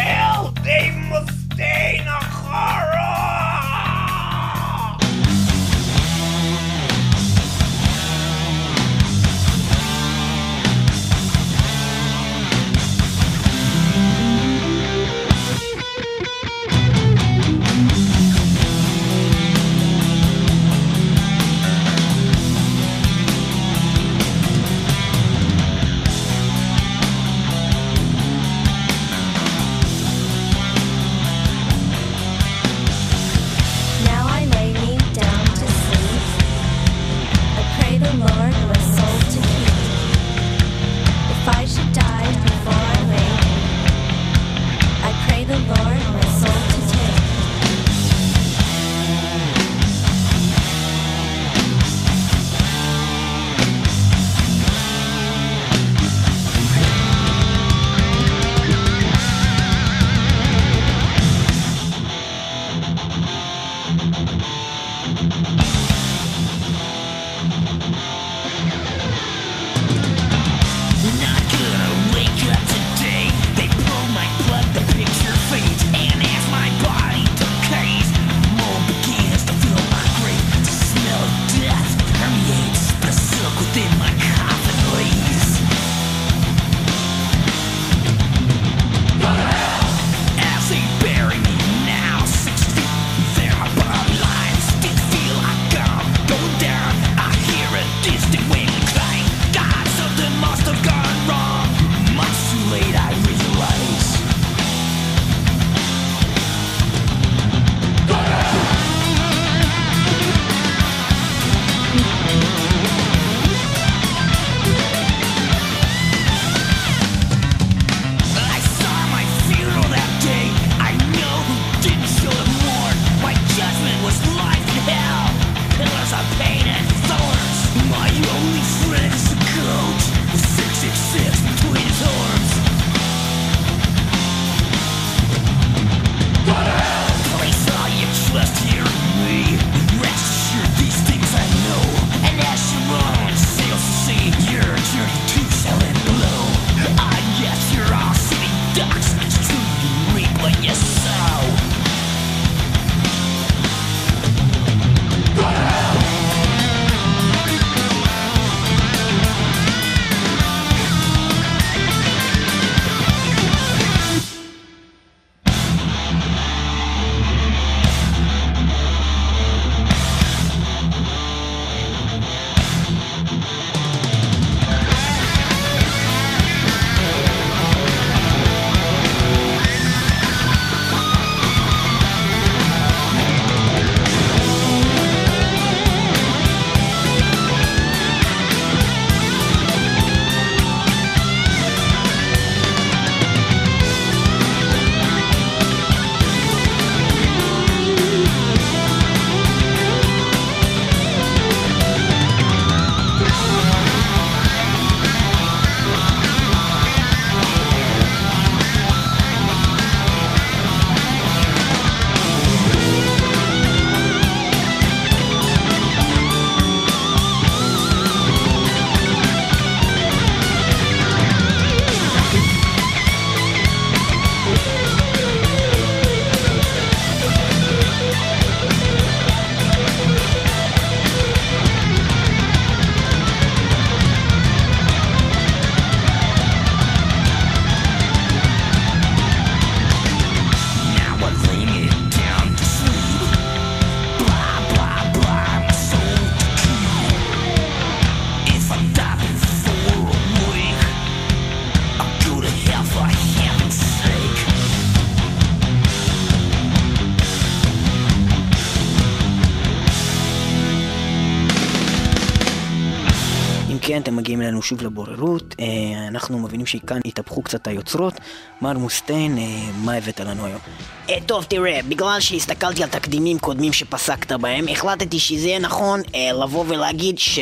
אלינו שוב לבוררות. אה, אנחנו מבינים שכאן התהפכו קצת היוצרות. מר מוסטיין, אה, מה הבאת לנו היום? אה, טוב, תראה, בגלל שהסתכלתי על תקדימים קודמים שפסקת בהם, החלטתי שזה יהיה נכון לבוא ולהגיד ש...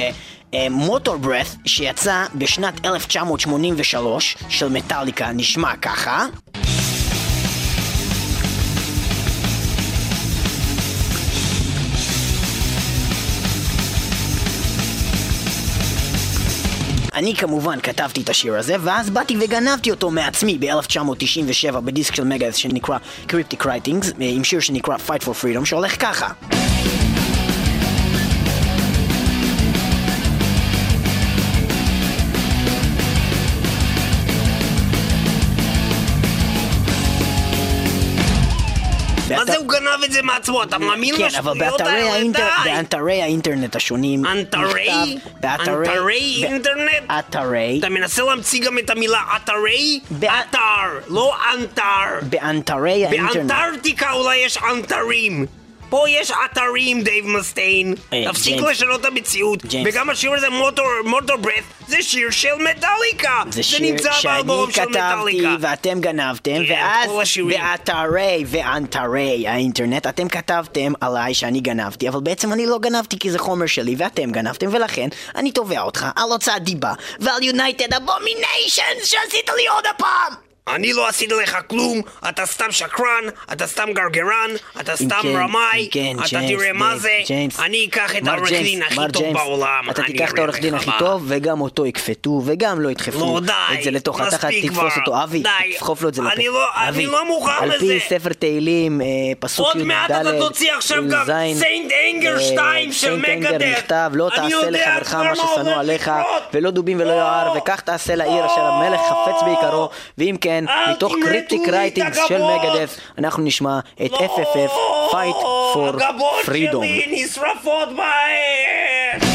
מוטור ברeth שיצא בשנת 1983 של מטאליקה נשמע ככה אני כמובן כתבתי את השיר הזה, ואז באתי וגנבתי אותו מעצמי ב-1997 בדיסק של מגאס שנקרא Cryptic Writings, אה, עם שיר שנקרא Fight for Freedom, שהולך ככה. מה זה הוא גנב זה מעצמו? אתה מאמין כן, אבל לשטויות באתרי האלה? האינטר- די! באתרי האינטרנט השונים אתרי? באתרי- אתרי אינטרנט? אתרי, אתה מנסה להמציא גם את המילה אתרי? בא- אתר, לא אנטר. באתרי האינטרנט. באנטארקטיקה אולי יש אנטרים. פה יש אתרים, דייב מסטיין. אה, תפסיק. לשנות את המציאות. וגם השיר הזה, Motorbreath, זה שיר של מטאליקה. זה שיר שאני כתבתי. ואתם גנבתם, ואז. באתרי ואנטרי האינטרנט אתם כתבתם עליי שאני גנבתי, אבל בעצם אני לא גנבתי כי זה חומר שלי ואתם גנבתם, ולכן אני תובע אותך על הוצאת דיבה ועל יונייטד אבומיניישנס שעשית לי עוד הפעם! אני לא עשיתי לך כלום, אתה סתם שקרן, אתה סתם גרגרן, אתה סתם כן, רמאי, כן, אתה ג'יימס, תראה מה זה, ג'יימס. אני אקח את העורך דין הכי טוב ג'יימס, בעולם, אתה אני תיקח את העורך דין הכי. טוב, וגם אותו יכפתו, וגם לא ידחפו נו, די, את זה לתוך התחת, תתפוס אותו, אבי. תדחוף לו את זה אני לפה. לא- אני לא מוכן על לזה. פי ספר תהילים, אה, פסוק עוד י"ד, מעט אתה תוציא עכשיו גם י"ז, סיינט אנגר אה, 2 של. נכתב, לא אני תעשה לחברך מה מה ששנוא עליך. ולא דובים ולא יער, וכך תעשה לעיר אשר המלך חפץ ביקרו, ואם כן, אל מתוך תמלטו קריפטיק רייטינגס של הגבות. מגדף, אנחנו נשמע את לא, FFF, Fight for הגבות Freedom. שלי נשרפות באש!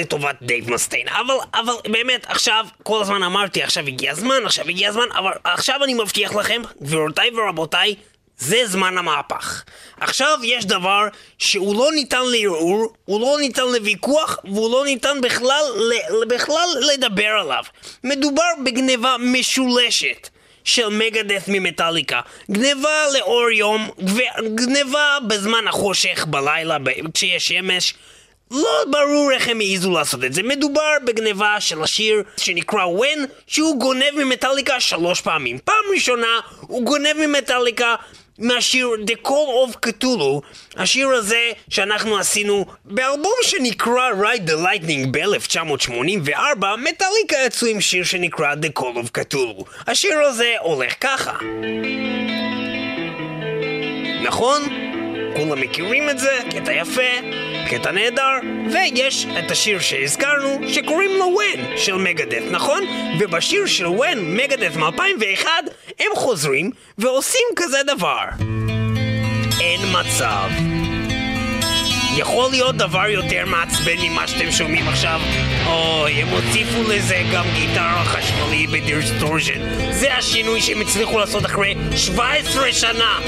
לטובת דייב מסטיין, אבל, אבל באמת עכשיו כל הזמן אמרתי עכשיו הגיע הזמן, עכשיו הגיע הזמן, אבל עכשיו אני מבטיח לכם, גבירותיי ורבותיי, זה זמן המהפך. עכשיו יש דבר שהוא לא ניתן לערעור, הוא לא ניתן לוויכוח, והוא לא ניתן בכלל, ל- בכלל לדבר עליו. מדובר בגניבה משולשת. של מגדס ממטאליקה. גניבה לאור יום, וגניבה בזמן החושך בלילה, כשיש שמש. לא ברור איך הם העזו לעשות את זה. מדובר בגניבה של השיר שנקרא When, שהוא גונב ממטאליקה שלוש פעמים. פעם ראשונה הוא גונב ממטאליקה מהשיר The Call of Cthulhu, השיר הזה שאנחנו עשינו באלבום שנקרא Ride the Lightning ב-1984, מטאליקה יצאו עם שיר שנקרא The Call of Cthulhu. השיר הזה הולך ככה. נכון? כולם מכירים את זה, קטע יפה, קטע נהדר, ויש את השיר שהזכרנו, שקוראים לו When של מגאדת', נכון? ובשיר של When, מגאדת' מ-2001, הם חוזרים ועושים כזה דבר. אין מצב. יכול להיות דבר יותר מעצבן ממה שאתם שומעים עכשיו? אוי, הם הוסיפו לזה גם גיטרה חשמלית ב distortion. זה השינוי שהם הצליחו לעשות אחרי 17 שנה.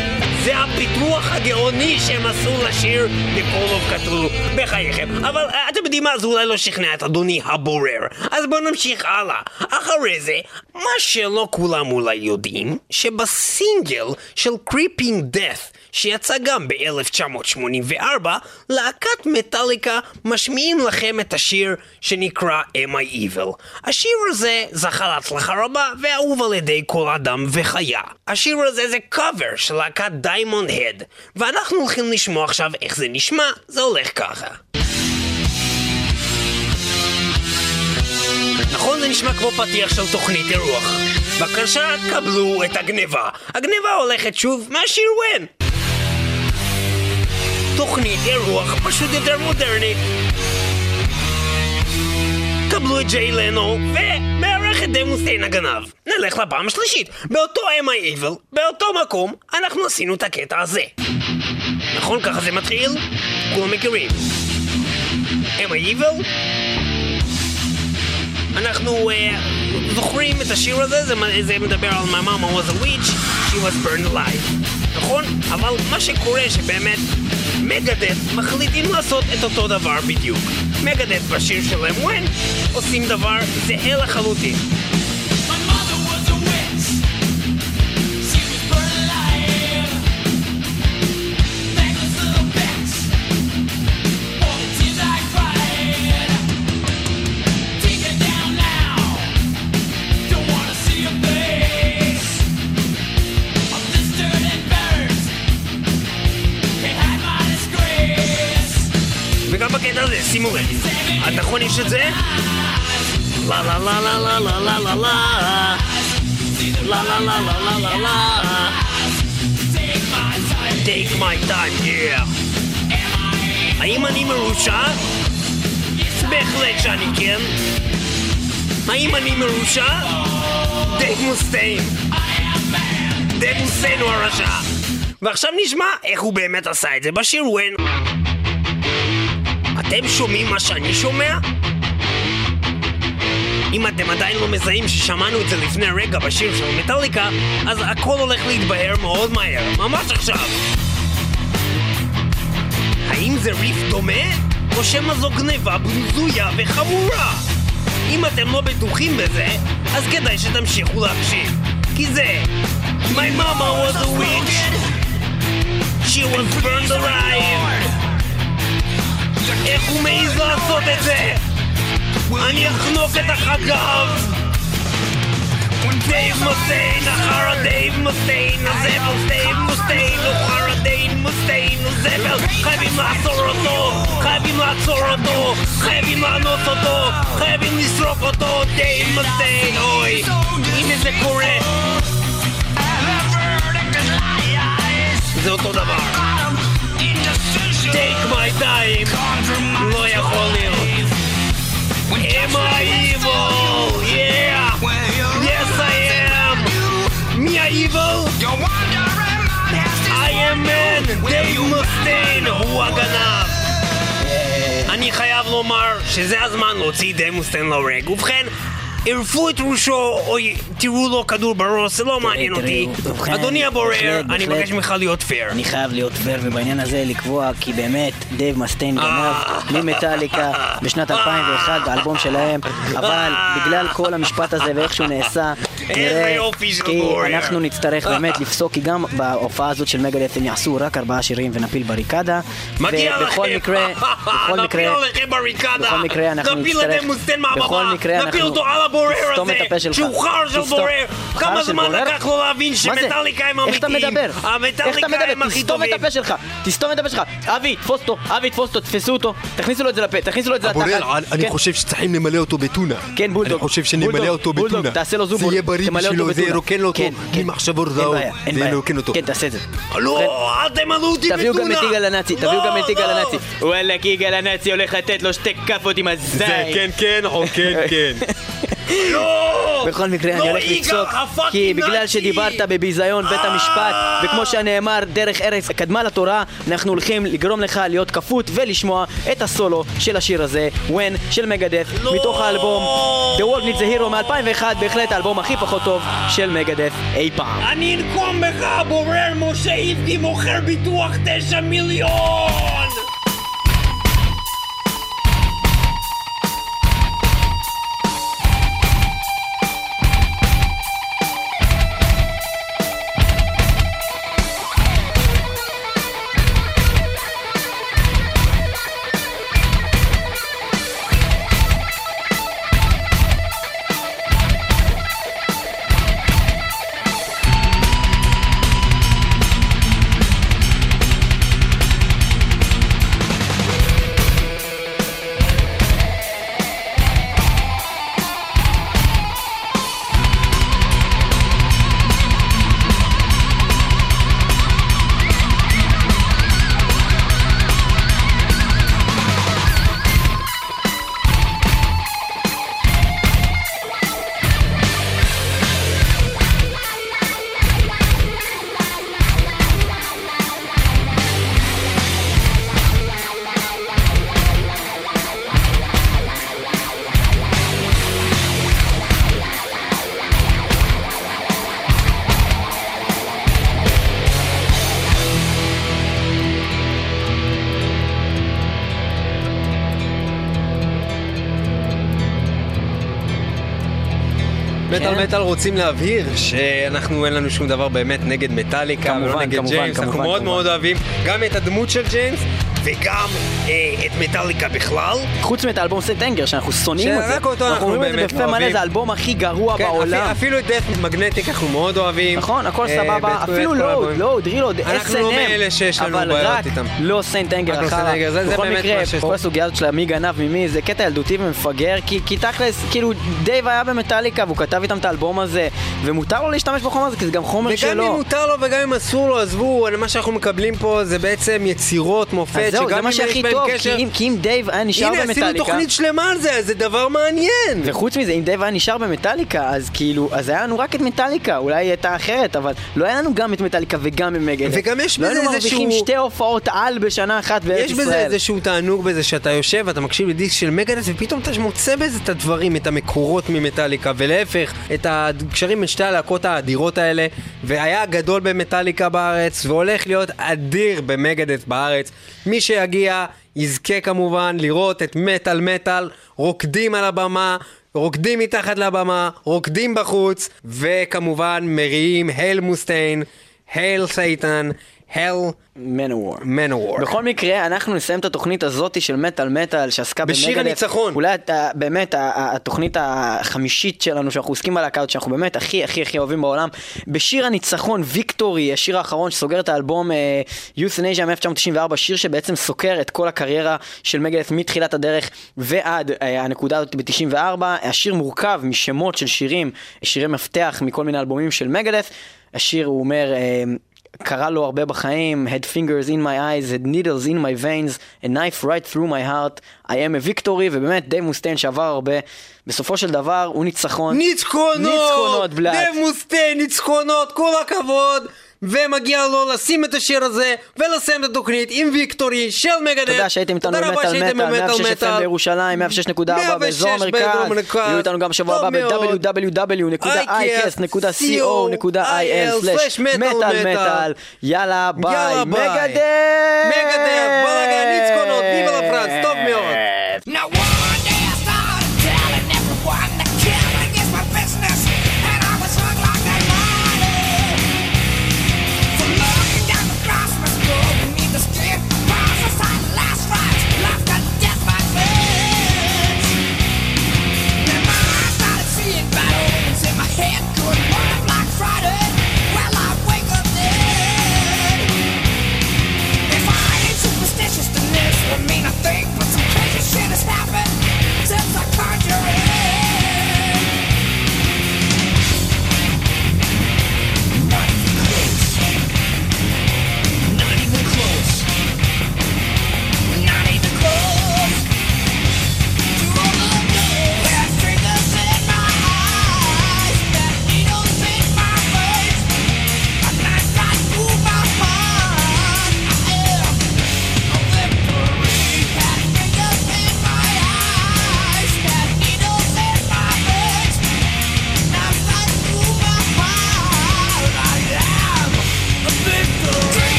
זה הפיתוח הגאוני שהם עשו לשיר of Cthulhu. בחייכם. אבל אה, אתם יודעים מה? זה אולי לא שכנע את אדוני הבורר. אז בואו נמשיך הלאה. אחרי זה, מה שלא כולם אולי יודעים, שבסינגל של Creeping Death שיצא גם ב-1984, להקת מטאליקה משמיעים לכם את השיר שנקרא Am I Evil. השיר הזה זכה להצלחה רבה ואהוב על ידי כל אדם וחיה. השיר הזה זה קאבר של להקת דיימונד הד, ואנחנו הולכים לשמוע עכשיו איך זה נשמע, זה הולך ככה. נכון זה נשמע כמו פתיח של תוכנית אירוח. בבקשה, קבלו את הגניבה. הגניבה הולכת שוב מהשיר When. תוכנית אירוח פשוט יותר מודרנית. קבלו את ג'יי לנו מארח את דייב מוסטיין הגנב. נלך לפעם השלישית. באותו am I evil, באותו מקום, אנחנו עשינו את הקטע הזה. נכון? ככה זה מתחיל? כולם מכירים. am I evil? אנחנו uh, זוכרים את השיר הזה, זה, זה מדבר על My mama was a witch, she was burned alive. נכון? אבל מה שקורה שבאמת מגדף מחליטים לעשות את אותו דבר בדיוק. מגדף בשיר שלהם when עושים דבר זהה לחלוטין. לב. עד נכון יש את זה? לה לה לה לה לה לה לה לה לה לה לה לה לה לה לה לה Take my time, yeah. האם אני מרושע? בהחלט שאני כן. האם אני מרושע? דייב מוסטיין. דייב מוסטיין הוא הרשע. ועכשיו נשמע איך הוא באמת עשה את זה בשיר When. אתם שומעים מה שאני שומע? אם אתם עדיין לא מזהים ששמענו את זה לפני רגע בשיר של מטאליקה, אז הכל הולך להתבהר מאוד מהר, ממש עכשיו. האם זה ריף דומה? או שמא זו גניבה בזויה וחמורה? אם אתם לא בטוחים בזה, אז כדאי שתמשיכו להקשיב. כי זה... My mama was a witch She was burned alive איך הוא מעז לעשות את זה? אני אחנוק את החגב! דייב מוסטיין, אחר הדייב מוסטיין, הזבל דייב מוסטיין, אחר הדייב מוסטיין, הזבל חייבים לעצור אותו, חייבים לעצור אותו, חייבים לאנוס אותו, חייבים לסרוק אותו, דייב מוסטיין, אוי, הנה זה קורה. זה אותו דבר. Take my time, לא יכול להיות. Am I evil? Yeah! Yes I am! מי ה-evil? I am man! דייב מוסטיין הוא הגנב! אני חייב לומר שזה הזמן להוציא דייב מוסטיין להורג. ובכן, ערפו את ראשו, או י- תראו לו כדור בראש, זה לא מעניין אותי. אדוני הבורר, אני. מבקש ממך להיות פייר. אני חייב להיות פייר ובעניין הזה לקבוע כי באמת דייב מוסטיין גנב ממטאליקה בשנת 2001 האלבום שלהם אבל בגלל כל המשפט הזה ואיך שהוא נעשה כי בורר. אנחנו נצטרך באמת לפסוק כי גם בהופעה הזאת של מגאדת' הם יעשו רק ארבעה שירים ונפיל בריקדה מגיע לכם. ובכל מקרה בכל נפיל מקרה עליכם בריקדה. בכל מקרה אנחנו נפיל נצטרך-. בכל מקרה נפיל אנחנו- אותו על הבורר הזה. את הפה שלך. שהוא חר של. בורר. כמה של זמן? לקח לו להבין מה זה? שמטאליקה הם איך אתה אמיתיים? מדבר? איך אתה המטאליקה מדבר? הם הכי תסתום את טובים. הפה שלך, תסתום את הפה שלך. אבי, תפוס אותו, אבי, תפוס אותו, תפסו אותו, תכניסו לו את זה לפה, תכניסו לו את זה לתחת. הבורר, אני- כן. חושב שצריכים למלא אותו בטונה. כן, בולדוג. אני חושב שנמלא אותו בולדוג, בטונה. תעשה לו זובור, זה יהיה בריא בשבילו, זה. ירוקן אותו. כן, כן. ממחשבות אין. בעיה, אין זה בעיה. כן, תעשה את זה. לא, אל תמלאו אותי בטונה. תביאו גם את יגאל הנאצי, תביאו גם את יגאל לא, הנאצי. וואלכ, יגאל הנאצי הולך לתת לו שתי כאפות עם הזין. כן, כן, או כן, כן. לא! בכל מקרה אני לא, הולך הפאקינג כי בגלל! שדיברת בביזיון בית המשפט, וכמו שנאמר, דרך ארץ קדמה לתורה, אנחנו הולכים לגרום לך להיות כפות ולשמוע את הסולו של השיר הזה, When של מגדף, לא! מתוך האלבום The World Needs a Hero מ-2001, בהחלט האלבום הכי פחות טוב של מגדף אי פעם. אני אנקום בך, הבורר משה איבגי מוכר ביטוח תשע מיליון! מטאל מטאל רוצים להבהיר שאנחנו אין לנו שום דבר באמת נגד מטאליקה כמובן, ולא נגד כמובן, ג'יימס, אנחנו כמובן, מאוד כמובן. מאוד אוהבים גם את הדמות של ג'יימס וגם אה, את מטאליקה בכלל. חוץ מאת האלבום St. Anger, שאנחנו שונאים את זה. שרק אותו אנחנו אומרים את זה באמת בפה מלא, אוהבים. זה האלבום הכי גרוע כן, בעולם. אפילו- אפילו את Death Magnetic אנחנו מאוד אוהבים. נכון, הכל אה, סבבה, אפילו Load. Load, Reload, אנחנו לא מאלה שיש לנו אבל בעיות רק איתם. לא Anger רק לא אחר. St. Anger, זה- זה בכל באמת מקרה, מה שיש כל. הסוגיה הזאת של מי גנב ממי, זה קטע ילדותי ומפגר, כי כי תכלס, כאילו, דייב היה במטאליקה והוא כתב איתם את האלבום הזה, ומותר לו להשתמש בחומר הזה, כי זה גם חומר וגם שלו. אם מותר לו וגם אם אסור לו, עזבו, מה שאנחנו מקבלים פה זה בעצם יצירות מופת, זהו, זה מה אם יש שהכי טוב, קשר... כי אם- כי אם דייב היה נשאר הנה, עשינו במטאליקה... תוכנית שלמה על זה, זה דבר מעניין. וחוץ מזה, אם דייב היה נשאר במטאליקה, אז כאילו, אז היה לנו רק את מטאליקה, אולי היא הייתה אחרת, אבל לא היה לנו גם את מטאליקה וגם את מגאדת'. וגם יש לא בזה היינו מרוויחים איזשהו- שתי הופעות על בשנה אחת בארץ יש ישראל. בזה איזשהו תענוג בזה שאתה יושב ואתה מקשיב לדיסק של מגאדת' ופתאום אתה מוצא בזה את הדברים, את המקורות ממטאליקה ולהפך, את הקשרים בין שתי הלהקות האדירות האלה והיה גדול במטאליקה בארץ והולך להיות אדיר במגדס בארץ. מי שיגיע יזכה כמובן לראות את מטאל מטאל רוקדים על הבמה רוקדים מתחת לבמה, רוקדים בחוץ, וכמובן מריעים הייל מוסטיין, הייל סייטן, הייל מנוור. מנוור. בכל מקרה, אנחנו נסיים את התוכנית הזאתי של מטאל מטאל שעסקה בשיר במגדף. הניצחון. אולי אתה- באמת התוכנית החמישית שלנו שאנחנו עוסקים בלהקה הזאת שאנחנו באמת הכי הכי הכי אוהבים בעולם. בשיר הניצחון Victory, השיר האחרון שסוגר את האלבום Youthanasia מ-1994, שיר שבעצם סוקר את כל הקריירה של מגאדת' מתחילת הדרך ועד אה, הנקודה הזאת ב-94. השיר מורכב משמות של שירים, שירי מפתח מכל מיני אלבומים של מגאדת'. השיר הוא אומר... אה, קרה לו הרבה בחיים, had fingers in my eyes, had needles in my veins, a knife right through my heart, I am a victory, ובאמת דייב מוסטיין שעבר הרבה, בסופו של דבר הוא ניצחון. ניצחונות! ניצחונות, בלאט. דב מוסטיין, ניצחונות, כל הכבוד! ומגיע לו לשים את השיר הזה ולסיים את התוכנית עם ויקטורי של מגדל. תודה שהייתם איתנו במטאל מטאל, במטאל 106 FM. בירושלים, 106.4 באזור 106 באזור המרכז. יהיו איתנו גם בשבוע הבא. ב-www.icast.co.il/מטאל. מטאל. יאללה ביי. מגדל! מגדל, בוא רגע, ניצקונות, ויבה לפרנס, טוב מאוד.